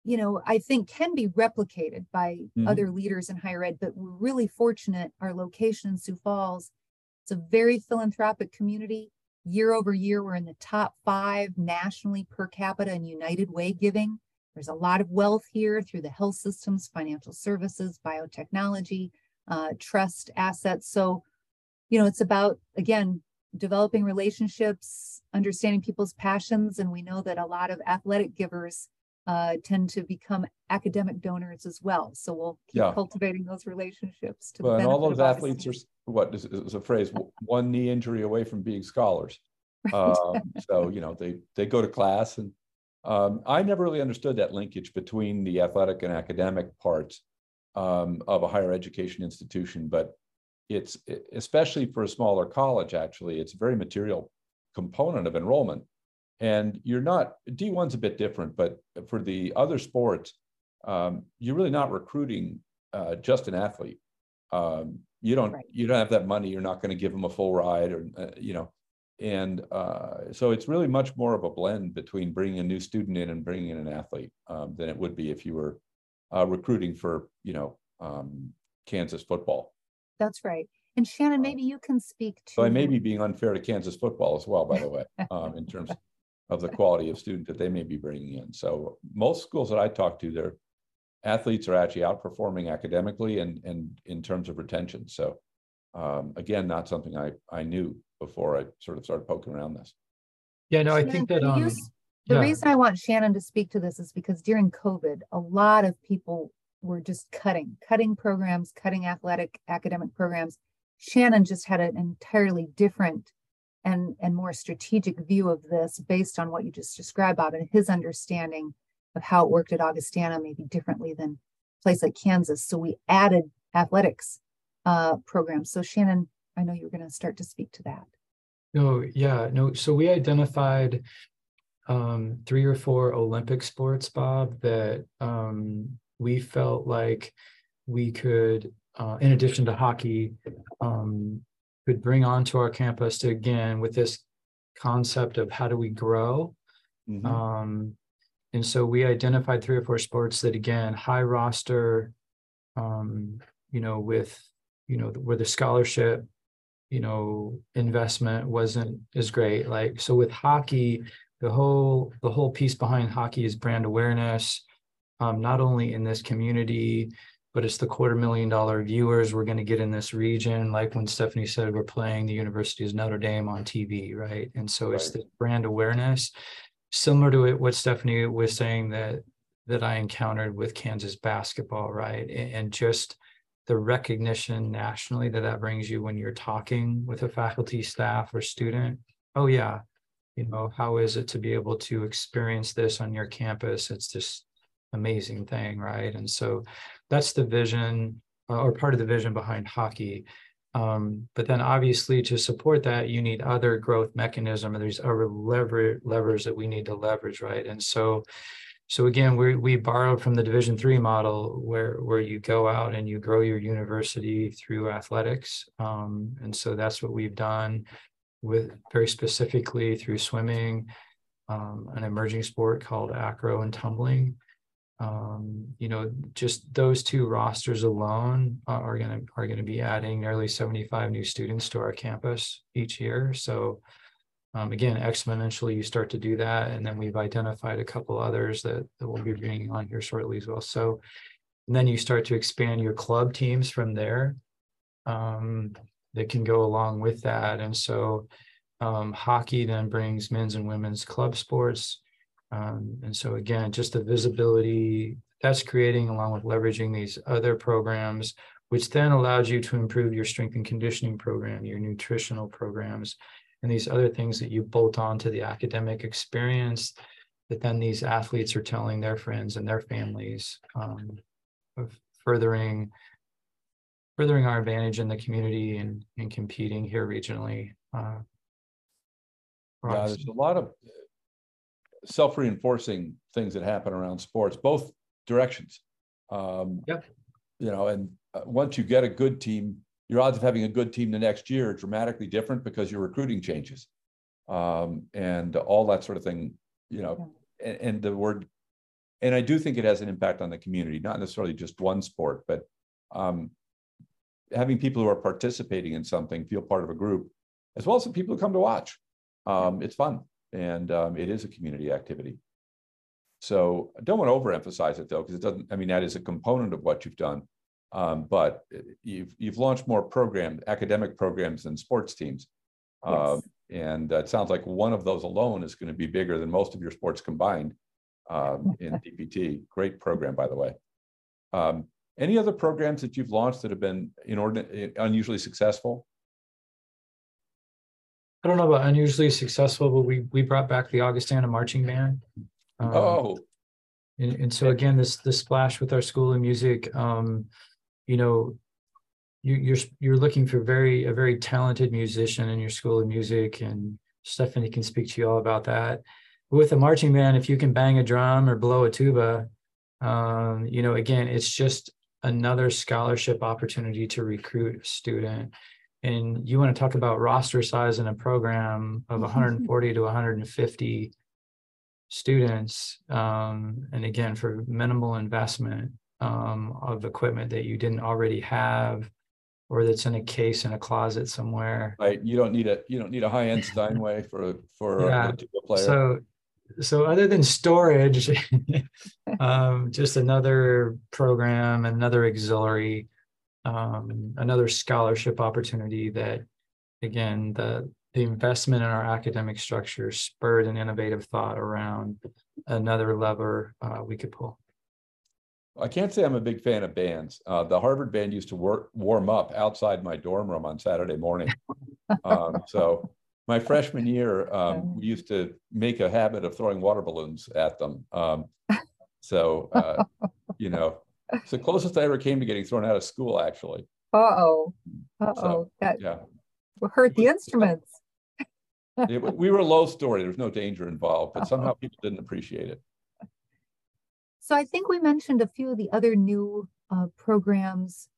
you know, I think can be replicated by Mhm. other leaders in higher ed. But we're really fortunate. Our location in Sioux Falls, it's a very philanthropic community. Year over year, we're in the top five nationally per capita in United Way giving. There's a lot of wealth here through the health systems, financial services, biotechnology, uh, trust assets. So, you know, it's about, again, developing relationships, understanding people's passions. And we know that a lot of athletic givers uh, tend to become academic donors as well. So we'll keep Yeah. cultivating those relationships. To well, and all those athletes are what is, is a phrase one knee injury away from being scholars um, so you know they they go to class and um, i never really understood that linkage between the athletic and academic parts um, of a higher education institution but it's especially for a smaller college actually it's a very material component of enrollment and you're not d1's a bit different but for the other sports um, you're really not recruiting uh, just an athlete um, you don't Right. you don't have that money you're not going to give them a full ride or uh, you know and uh, so it's really much more of a blend between bringing a new student in and bringing in an athlete um, than it would be if you were uh, recruiting for you know um, Kansas football. That's right. And Shannan, maybe you can speak to. So I may be being unfair to Kansas football as well, by the way, um, in terms of the quality of student that they may be bringing in. So most schools that I talk to, their athletes are actually outperforming academically and and in terms of retention. So um, again, not something I I knew before I sort of started poking around this. Yeah, no, I Shannan, think that, can you um, The yeah, reason I want Shannan to speak to this is because during COVID, a lot of people were just cutting, cutting programs, cutting athletic academic programs. Shannan just had an entirely different and, and more strategic view of this based on what you just described, Bob, and his understanding of how it worked at Augustana, maybe differently than a place like Kansas. So we added athletics uh, programs. So Shannan, I know you're going to start to speak to that. no, yeah, no, so we identified um, three or four Olympic sports, Bob, that um, we felt like we could, uh, in addition to hockey, um, could bring onto our campus to again with this concept of how do we grow Mhm. Um, and so we identified three or four sports that again, high roster, um, you know, with, you know, where the scholarship, you know, investment wasn't as great. Like, so with hockey, the whole, the whole piece behind hockey is brand awareness. um, not only in this community, but it's the quarter million dollar viewers we're going to get in this region. Like when Stephanie said, we're playing the University of Notre Dame on TV, right? And so right. it's the brand awareness, similar to what Stephanie was saying that that I encountered with Kansas basketball, right? And just the recognition nationally that that brings you when you're talking with a faculty, staff, or student. Oh yeah, you know, how is it to be able to experience this on your campus? It's just amazing thing, right? And so that's the vision uh, or part of the vision behind hockey. Um, but then obviously to support that, you need other growth mechanism and there's other lever levers that we need to leverage, right? And so so again, we we borrowed from the Division three model where where you go out and you grow your university through athletics, um, and so that's what we've done with very specifically through swimming, um, an emerging sport called acro and tumbling, um, you know, just those two rosters alone are going to are going to be adding nearly 75 new students to our campus each year. So um, again, exponentially, you start to do that, and then we've identified a couple others that, that we'll be bringing on here shortly as well. So, and then you start to expand your club teams from there um, that can go along with that. And so, um, hockey then brings men's and women's club sports. Um, and so again, just the visibility that's creating along with leveraging these other programs, which then allows you to improve your strength and conditioning program, your nutritional programs, and these other things that you bolt on to the academic experience that then these athletes are telling their friends and their families um, of furthering furthering our advantage in the community and, and competing here regionally. Uh, yeah, there's a lot of self-reinforcing things that happen around sports, both directions. Um, yep. You know, and uh, once you get a good team, your odds of having a good team the next year are dramatically different because your recruiting changes, um, and all that sort of thing. You know, yeah. and, and, the word, and I do think it has an impact on the community, not necessarily just one sport, but um, having people who are participating in something feel part of a group, as well as the people who come to watch. Um, it's fun and um, it is a community activity. So I don't want to overemphasize it though, because it doesn't. I mean, that is a component of what you've done, um, but you've you've launched more programs, academic programs, than sports teams, yes. Um, and it sounds like one of those alone is going to be bigger than most of your sports combined um, in DPT. Great program, by the way. Um, any other programs that you've launched that have been inordinate, unusually successful? I don't know about unusually successful, but we we brought back the Augustana marching band. Um, oh, and, and so again, this this splash with our school of music, um, you know, you, you're you're looking for very a very talented musician in your school of music, and Stephanie can speak to you all about that. With a marching band, if you can bang a drum or blow a tuba, um, you know, again, it's just another scholarship opportunity to recruit a student and you want to talk about roster size in a program of 140 to 150 students um, and again for minimal investment um, of equipment that you didn't already have or that's in a case in a closet somewhere. Right you don't need a you don't need a high-end steinway for for yeah. a player. So so other than storage um, just another program another auxiliary um, another scholarship opportunity that, again, the the investment in our academic structure spurred an innovative thought around another lever uh, we could pull. I can't say I'm a big fan of bands. Uh, the Harvard band used to work warm up outside my dorm room on Saturday morning. um, so my freshman year, um, we used to make a habit of throwing water balloons at them. Um, so uh, you know, it's the closest I ever came to getting thrown out of school, actually. Uh oh. Uh oh. So, that yeah. hurt the instruments. it, we were a low story. There was no danger involved, but somehow people didn't appreciate it. So I think we mentioned a few of the other new uh, programs.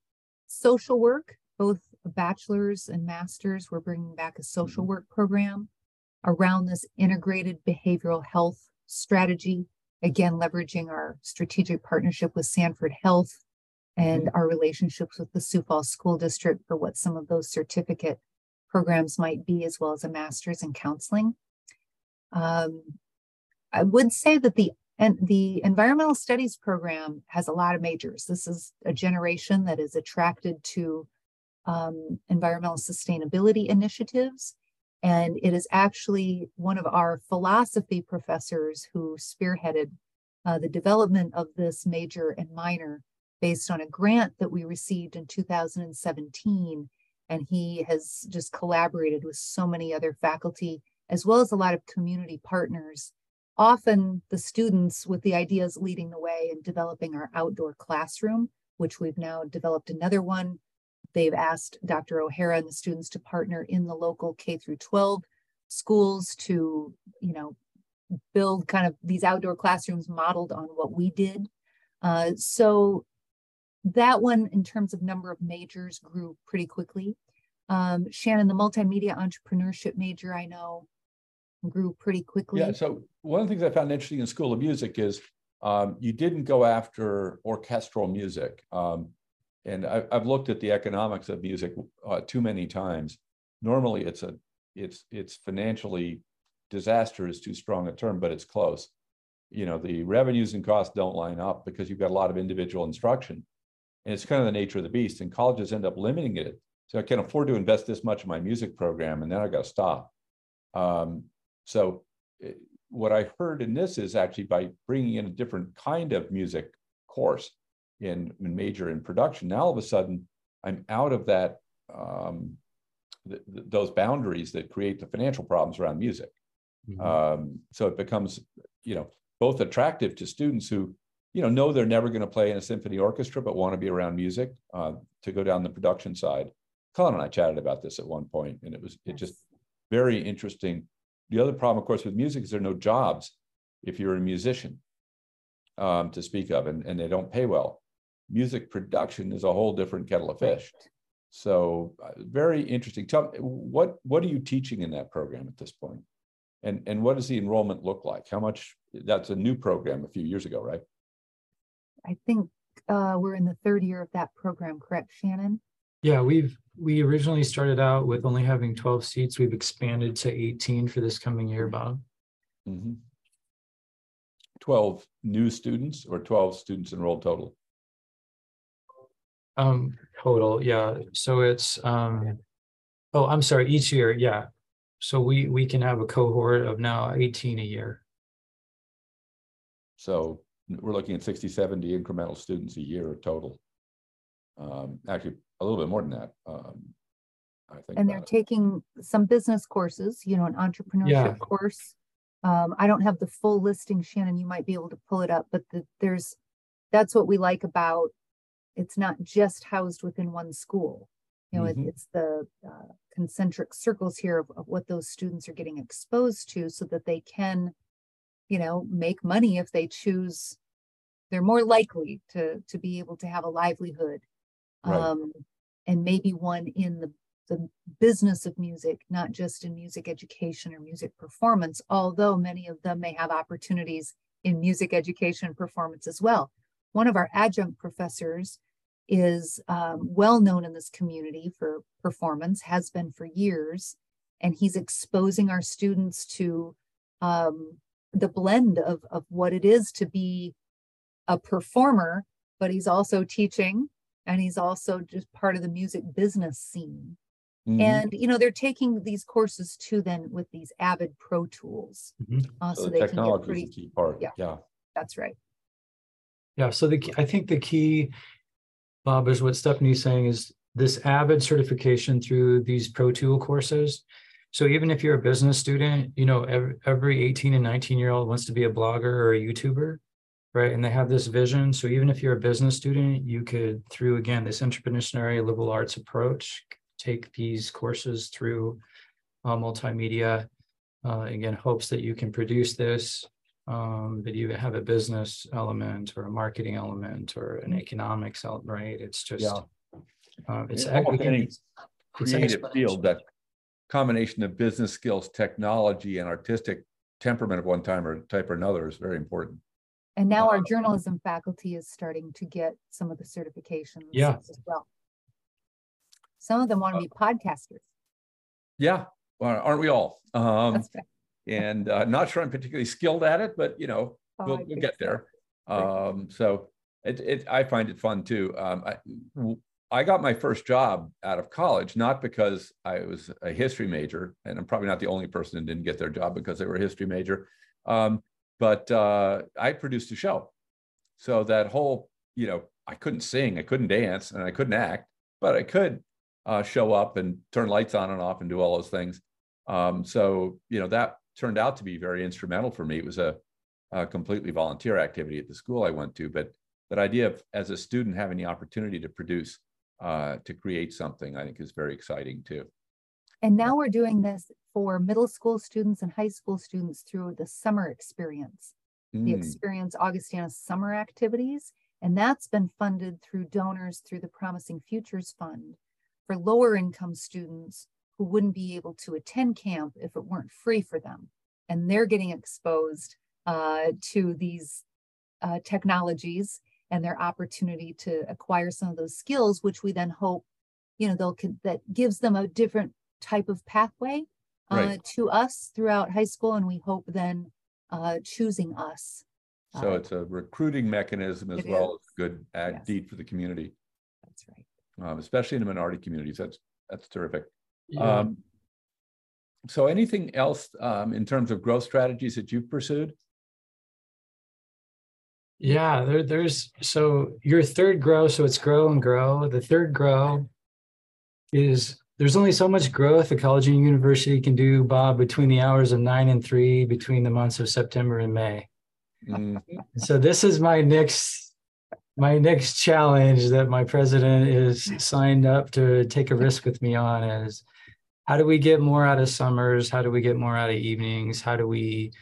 Social work, both bachelor's and master's, we're bringing back a social mm-hmm. work program around this integrated behavioral health strategy again, leveraging our strategic partnership with Sanford Health and mm-hmm. our relationships with the Sioux Falls School District for what some of those certificate programs might be, as well as a master's in counseling. Um, I would say that the And the environmental studies program has a lot of majors. This is a generation that is attracted to um, environmental sustainability initiatives. And it is actually one of our philosophy professors who spearheaded uh, the development of this major and minor based on a grant that we received in 2017. And he has just collaborated with so many other faculty, as well as a lot of community partners. Often the students with the ideas leading the way in developing our outdoor classroom, which we've now developed another one They've asked Dr. O'Hara and the students to partner in the local K through 12 schools to, you know, build kind of these outdoor classrooms modeled on what we did. Uh, so that one, in terms of number of majors, grew pretty quickly. Um, Shannan, the multimedia entrepreneurship major, I know, grew pretty quickly. Yeah. So one of the things I found interesting in School of Music is um, you didn't go after orchestral music. Um, and I, have looked at the economics of music uh, too many times. Normally, it's a it's it's financially disaster is too strong a term, but it's close. You know, the revenues and costs don't line up because you've got a lot of individual instruction, and it's kind of the nature of the beast. And colleges end up limiting it. So I can't afford to invest this much in my music program, and then I got to stop. Um, so eh, what I heard in this is actually by bringing in a different kind of music course in, in major in production. Now all of a sudden, I'm out of that um, th- th- those boundaries that create the financial problems around music. Mm-hmm. Um, so it becomes, you know, both attractive to students who, you know, know they're never going to play in a symphony orchestra but want to be around music uh, to go down the production side. Colin and I chatted about this at one point, and it was it just very interesting. The other problem, of course, with music is there are no jobs if you're a musician um, to speak of, and, and they don't pay well music production is a whole different kettle of fish. So uh, very interesting. Tell me, what what are you teaching in that program at this point? And and what does the enrollment look like? How much that's a new program a few years ago, right? I think uh, we're in the third year of that program, correct, Shannan? Yeah, we've we originally started out with only having 12 seats. We've expanded to 18 for this coming year, Bob. Mm-hmm. 12 new students or 12 students enrolled total? Um, total, yeah. So it's um, oh, I'm sorry, each year, yeah. So we we can have a cohort of now 18 a year. So we're looking at 60, 70 incremental students a year total. Um, actually, a little bit more than that. Um, I think. And they're it. taking some business courses, you know, an entrepreneurship yeah. course. Um, I don't have the full listing, Shannan. You might be able to pull it up, but the, there's that's what we like about it's not just housed within one school. You know, mm-hmm. it, it's the uh, concentric circles here of, of what those students are getting exposed to so that they can, you know, make money if they choose. They're more likely to to be able to have a livelihood, right. um, and maybe one in the the business of music, not just in music education or music performance, although many of them may have opportunities in music education and performance as well one of our adjunct professors is um, well known in this community for performance, has been for years, and he's exposing our students to um, the blend of, of what it is to be a performer, but he's also teaching and he's also just part of the music business scene. Mm-hmm. And you know they're taking these courses too then with these Avid Pro tools, mm-hmm. uh, so, so the they can get pretty. key part. Yeah, yeah, that's right. Yeah. So the I think the key, Bob, is what Stephanie's saying is this Avid certification through these Pro Tool courses. So even if you're a business student, you know, every, every 18 and 19 year old wants to be a blogger or a YouTuber, right? And they have this vision. So even if you're a business student, you could, through again this entrepreneurial liberal arts approach, take these courses through uh, multimedia. Uh, again, hopes that you can produce this um, that you have a business element or a marketing element or an economics element, right? It's just, yeah. uh, it's, any creative field that combination of business skills, technology, and artistic temperament of one time or type or another is very important. And now our journalism faculty is starting to get some of the certifications yeah. as well. Some of them want to be podcasters. Yeah, aren't we all? Um, That's right and uh, not sure I'm particularly skilled at it, but you know, Oh, we'll, we'll get there. Um, so it, it, I find it fun too. Um, I, I got my first job out of college, not because I was a history major, and I'm probably not the only person who didn't get their job because they were a history major. Um, but uh, I produced a show. So that whole, you know, I couldn't sing, I couldn't dance, and I couldn't act, but I could uh, show up and turn lights on and off and do all those things. Um, so, you know, that turned out to be very instrumental for me. It was a, a completely volunteer activity at the school I went to, but that idea of as a student having the opportunity to produce, uh, to create something, I think is very exciting too. And now we're doing this for middle school students and high school students through the summer experience, the Mm, Experience Augustana Summer Activities. And that's been funded through donors through the Promising Futures Fund for lower income students who wouldn't be able to attend camp if it weren't free for them. And they're getting exposed uh, to these uh, technologies and their opportunity to acquire some of those skills, which we then hope, you know, they'll that gives them a different type of pathway uh, Right. to us throughout high school, and we hope then uh, choosing us. So Uh, it's a recruiting mechanism as well as a good ad Yes. deed for the community, That's right. um, especially in the minority communities. That's, that's terrific. Yeah. Um, so anything else, um, in terms of growth strategies that you've pursued? Yeah, there, there's, so your third grow, so it's grow and grow. The third grow is, there's only so much growth a college and university can do, Bob, between the hours of nine and three, between the months of September and May. Mm, So this is my next, my next challenge that my president is signed up to take a risk with me on is how do we get more out of summers? How do we get more out of evenings? How do we?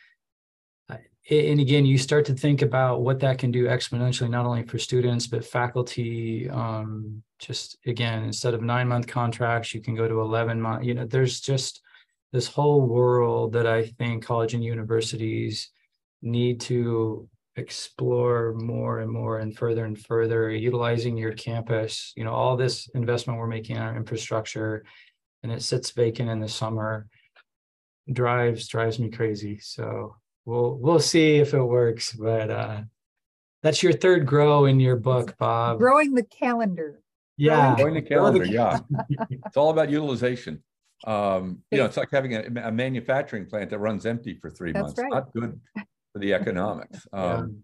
uh, And again, you start to think about what that can do exponentially, not only for students, but faculty. Um, just again, instead of nine month contracts, you can go to 11 month, you know, there's just this whole world that I think college and universities need to explore more and more and further and further utilizing your campus you know all this investment we're making in our infrastructure and it sits vacant in the summer drives drives me crazy so we'll we'll see if it works but uh that's your third grow in your book bob Growing the calendar. yeah Going to Grow the calendar, yeah. It's all about utilization. Um, you know, it's like having a, a manufacturing plant that runs empty for three That's months. right. Not good for the economics. Yeah. Um,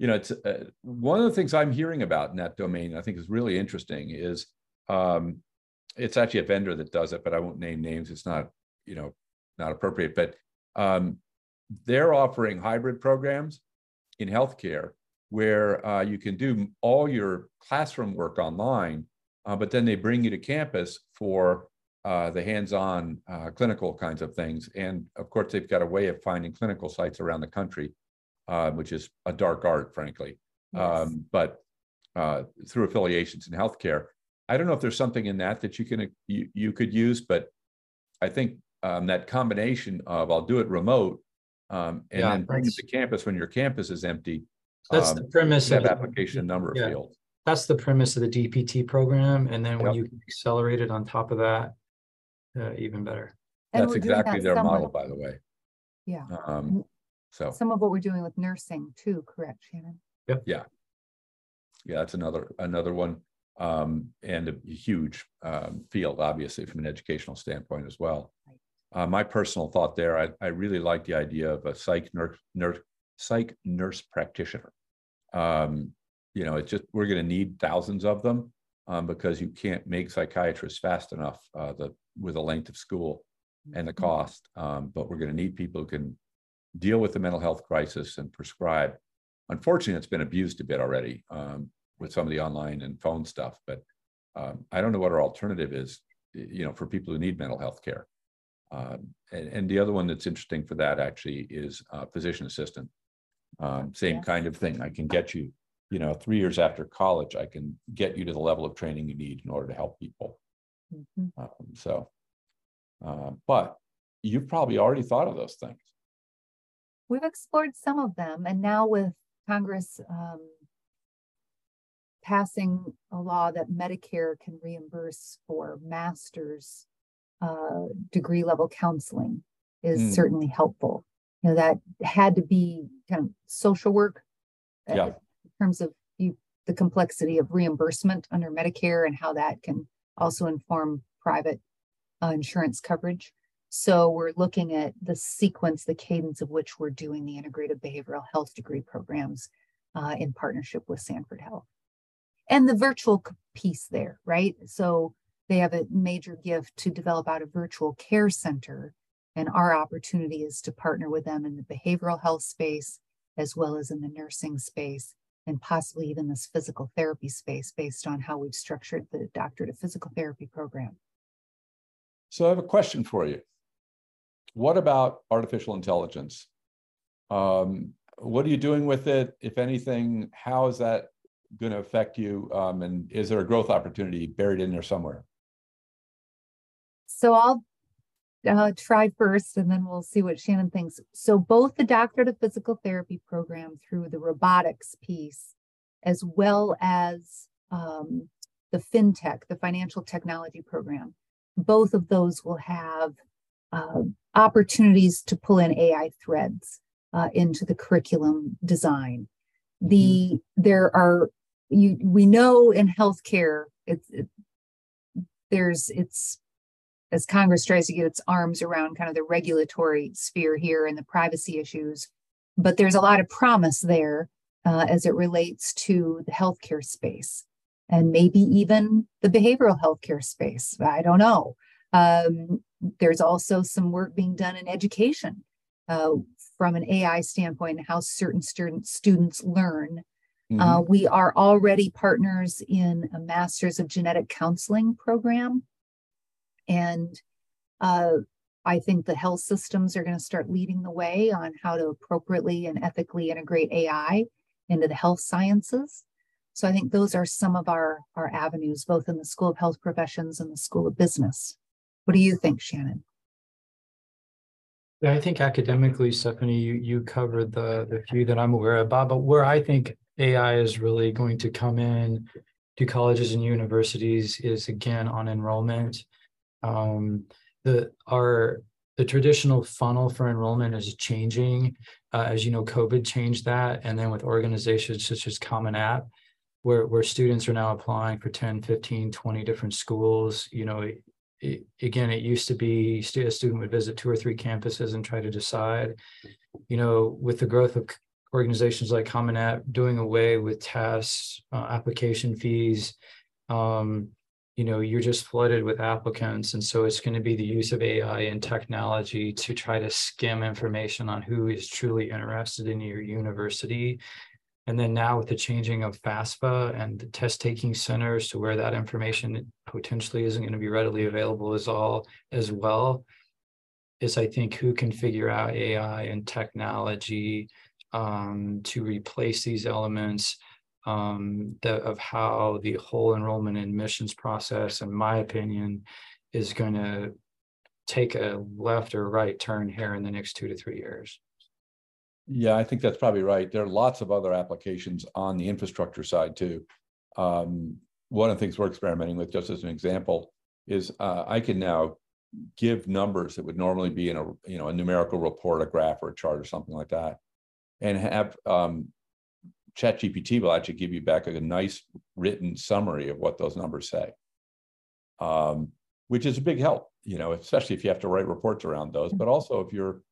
you know, it's uh, one of the things I'm hearing about in that domain. I think is really interesting. Is um, it's actually a vendor that does it, but I won't name names. It's not you know not appropriate. But um, they're offering hybrid programs in healthcare where uh, you can do all your classroom work online, uh, but then they bring you to campus for uh, the hands-on uh, clinical kinds of things. And of course, they've got a way of finding clinical sites around the country, uh, which is a dark art, frankly. Yes. Um, but uh, through affiliations in healthcare, I don't know if there's something in that that you can you you could use, but I think um, that combination of I'll do it remote um, and Yeah, then bring it to campus when your campus is empty. that's um, the premise of the- application in a number of yeah. fields. that's the premise of the dpt program and then when Yep. you accelerate it on top of that uh, even better And That's exactly that their somewhat- model, by the way. Yeah. Um, so, Some of what we're doing with nursing too, correct, Shannan? Yep. Yeah. Yeah, that's another, another one. Um, and a huge, um, field, obviously, from an educational standpoint as well. Uh, my personal thought there, I, I really like the idea of a psych nurse, nurse, psych nurse practitioner. Um, you know, it's just, we're gonna need thousands of them, um, because you can't make psychiatrists fast enough, uh, the, with the length of school and the cost. Um, but we're gonna need people who can deal with the mental health crisis and prescribe. Unfortunately, it's been abused a bit already, um, with some of the online and phone stuff, but um, I don't know what our alternative is, you know, for people who need mental health care. Um, and, and the other one that's interesting for that actually is uh, physician assistant. Um, same Yes. kind of thing. I can get you, you know, three years after college, I can get you to the level of training you need in order to help people. Mhm. Um, so, uh, but you've probably already thought of those things. We've explored some of them, and now with Congress um, passing a law that Medicare can reimburse for master's uh, degree level counseling is Mm. certainly helpful. you know, that had to be kind of social work. uh, Yeah. In terms of you, the complexity of reimbursement under Medicare and how that can also inform private uh, insurance coverage. So we're looking at the sequence, the cadence of which we're doing the integrated behavioral health degree programs uh, in partnership with Sanford Health. And the virtual piece there, right? So they have a major gift to develop out a virtual care center. And our opportunity is to partner with them in the behavioral health space, as well as in the nursing space, and possibly even this physical therapy space based on how we've structured the doctorate of physical therapy program. So I have a question for you. What about artificial intelligence? Um, what are you doing with it? If anything, how is that going to affect you? Um, and is there a growth opportunity buried in there somewhere? So I'll uh, try first and then we'll see what Shannan thinks. So both the doctorate of physical therapy program through the robotics piece, as well as um, the fintech, the financial technology program, both of those will have uh, opportunities to pull in AI threads uh, into the curriculum design. The there are you we know in healthcare it's it, there's it's as Congress tries to get its arms around kind of the regulatory sphere here and the privacy issues. But there's a lot of promise there uh, as it relates to the healthcare space and maybe even the behavioral healthcare space. I don't know. Um, there's also some work being done in education uh, from an AI standpoint, how certain students students learn. Mhm. Uh, we are already partners in a master's of genetic counseling program and uh, I think the health systems are going to start leading the way on how to appropriately and ethically integrate AI into the health sciences. So I think those are some of our, our avenues, both in the School of Health Professions and the School of Business. What do you think, Shannan? Yeah, I think academically, Stephanie, you, you covered the, the few that I'm aware of, Bob, but where I think AI is really going to come in to colleges and universities is again on enrollment. Um, the, our, the traditional funnel for enrollment is changing. Uh, as you know, COVID changed that. And then with organizations such as Common App, where, where students are now applying for 10, 15, 20 different schools, you know, it, it, again, it used to be a student would visit two or three campuses and try to decide. You know, with the growth of organizations like Common App doing away with tests, uh, application fees, um, you know, you're just flooded with applicants. And so it's going to be the use of AI and technology to try to skim information on who is truly interested in your university. And then now with the changing of FAFSA and the test taking centers to where that information potentially isn't going to be readily available as all as well is I think who can figure out AI and technology um, to replace these elements um, that of how the whole enrollment and admissions process, in my opinion, is going to take a left or right turn here in the next two to three years. Yeah, I think that's probably right. There are lots of other applications on the infrastructure side too. Um, one of the things we're experimenting with, just as an example, is uh, I can now give numbers that would normally be in a you know a numerical report, a graph, or a chart, or something like that, and have um, ChatGPT will actually give you back a nice written summary of what those numbers say, um, which is a big help. You know, especially if you have to write reports around those, but also if you're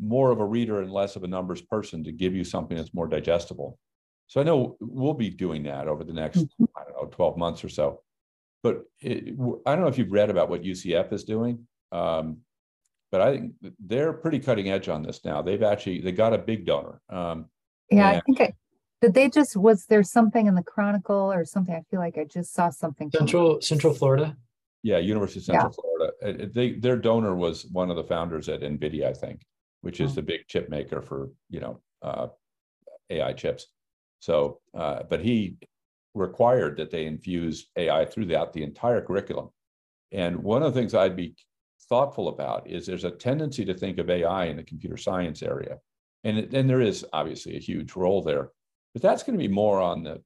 more of a reader and less of a numbers person to give you something that's more digestible. So I know we'll be doing that over the next, Mhm. I don't know, 12 months or so. But it, I don't know if you've read about what UCF is doing. Um, but I think they're pretty cutting edge on this now. They've actually, they got a big donor. Um, Yeah, I think I did they just was there something in the Chronicle or something? I feel like I just saw something. from- Central Central Florida. yeah, University of Yeah. Central Florida. Uh, uh, They, their donor was one of the founders at NVIDIA, I think, which is Oh. the big chip maker for, you know, uh, AI chips. So, uh, but he required that they infuse AI throughout the entire curriculum. And one of the things I'd be thoughtful about is there's a tendency to think of AI in the computer science area. And, it- and there is obviously a huge role there, but that's going to be more on the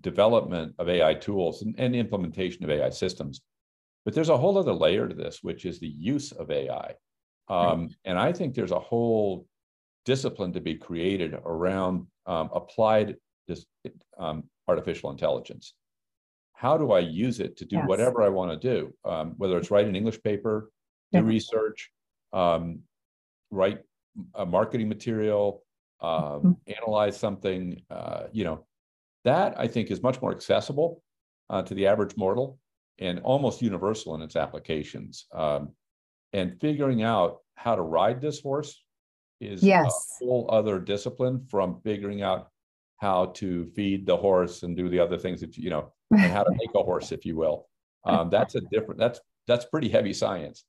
development of AI tools and, and implementation of AI systems. But there's a whole other layer to this, which is the use of AI. Um, and I think there's a whole discipline to be created around um, applied this um, artificial intelligence. How do I use it to do Yes. whatever I want to do? Um, whether it's write an English paper, do Yeah. research, um, write a marketing material, um, analyze something, uh, you know, that I think is much more accessible uh, to the average mortal and almost universal in its applications. Um, and figuring out how to ride this horse is Yes. a whole other discipline from figuring out how to feed the horse and do the other things that you know and how to make a horse, if you will. Um, that's a different. That's that's pretty heavy science.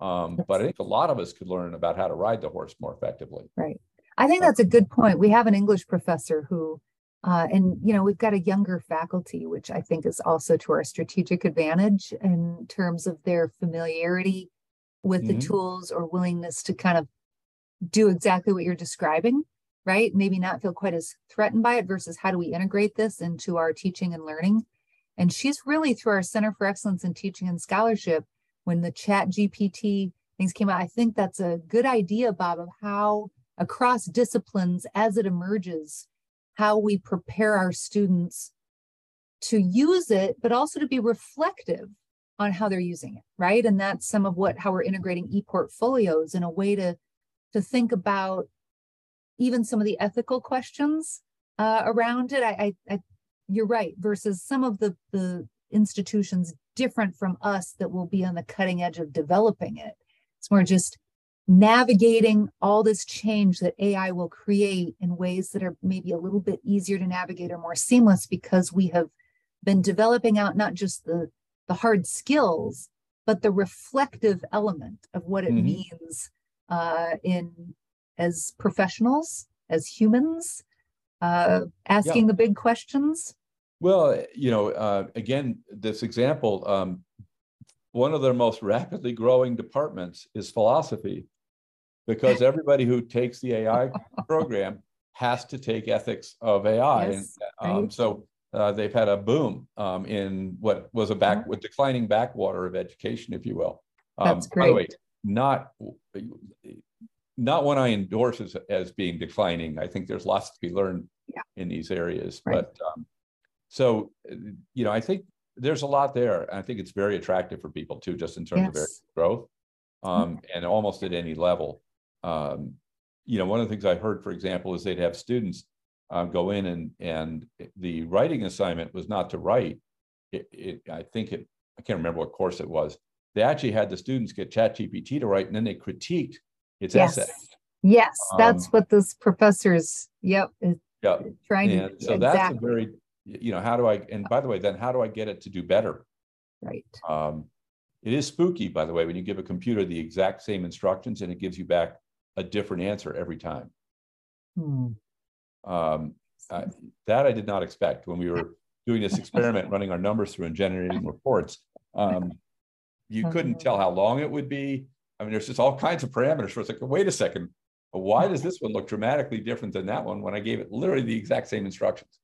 Um, but I think a lot of us could learn about how to ride the horse more effectively. Right. I think that's a good point. We have an English professor who, uh, and you know, we've got a younger faculty, which I think is also to our strategic advantage in terms of their familiarity with the Mhm. tools or willingness to kind of do exactly what you're describing, right? Maybe not feel quite as threatened by it versus how do we integrate this into our teaching and learning? And she's really through our Center for Excellence in Teaching and Scholarship, when the chat GPT things came out, I think that's a good idea, Bob, of how across disciplines as it emerges, how we prepare our students to use it, but also to be reflective on how they're using it, right? And that's some of what how we're integrating e-portfolios in a way to to think about even some of the ethical questions uh, around it. I, I, I, you're right. Versus some of the the institutions different from us that will be on the cutting edge of developing it. It's more just navigating all this change that AI will create in ways that are maybe a little bit easier to navigate or more seamless because we have been developing out not just the the hard skills but the reflective element of what it Mhm. means uh, in as professionals as humans uh, asking the big questions Well, you know, uh, again, this example, um, one of their most rapidly growing departments is philosophy, because everybody who takes the AI program has to take ethics of AI. And, Yes, um, right. so uh, they've had a boom um, in what was a back with declining backwater of education, if you will. Um, That's By the way, great. not not one I endorse as, as being declining. I think there's lots to be learned Yeah. in these areas, Right. but um, so uh, you know, I think there's a lot there. I think it's very attractive for people too, just in terms of growth, um, and almost at any level. Um, you know, one of the things I heard, for example, is they'd have students uh, go in and and the writing assignment was not to write. It, it I think it I can't remember what course it was. They actually had the students get ChatGPT to write, and then they critiqued its yes essay. yes that's Um, what this professor's yep is Yeah, trying to and so that's a exactly very, you know, how do I? And by the way, then how do I get it to do better? right Um, it is spooky, by the way, when you give a computer the exact same instructions and it gives you back a different answer every time. Hmm. Um, I- that I did not expect when we were doing this experiment, running our numbers through and generating reports. Um, you couldn't tell how long it would be. I mean, there's just all kinds of parameters. So it's like, wait a second, why does this one look dramatically different than that one when I gave it literally the exact same instructions?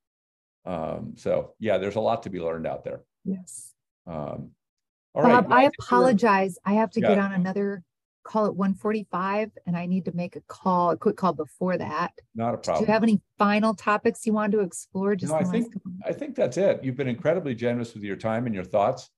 Um, so yeah, there's a lot to be learned out there. yes Um, all right. Bob, well, I apologize. I have to get on another call at one forty-five and I need to make a call, a quick call before that. Not a problem. Do you have any final topics you wanted to explore? Just No, I in the last think- I think that's it. You've been incredibly generous with your time and your thoughts.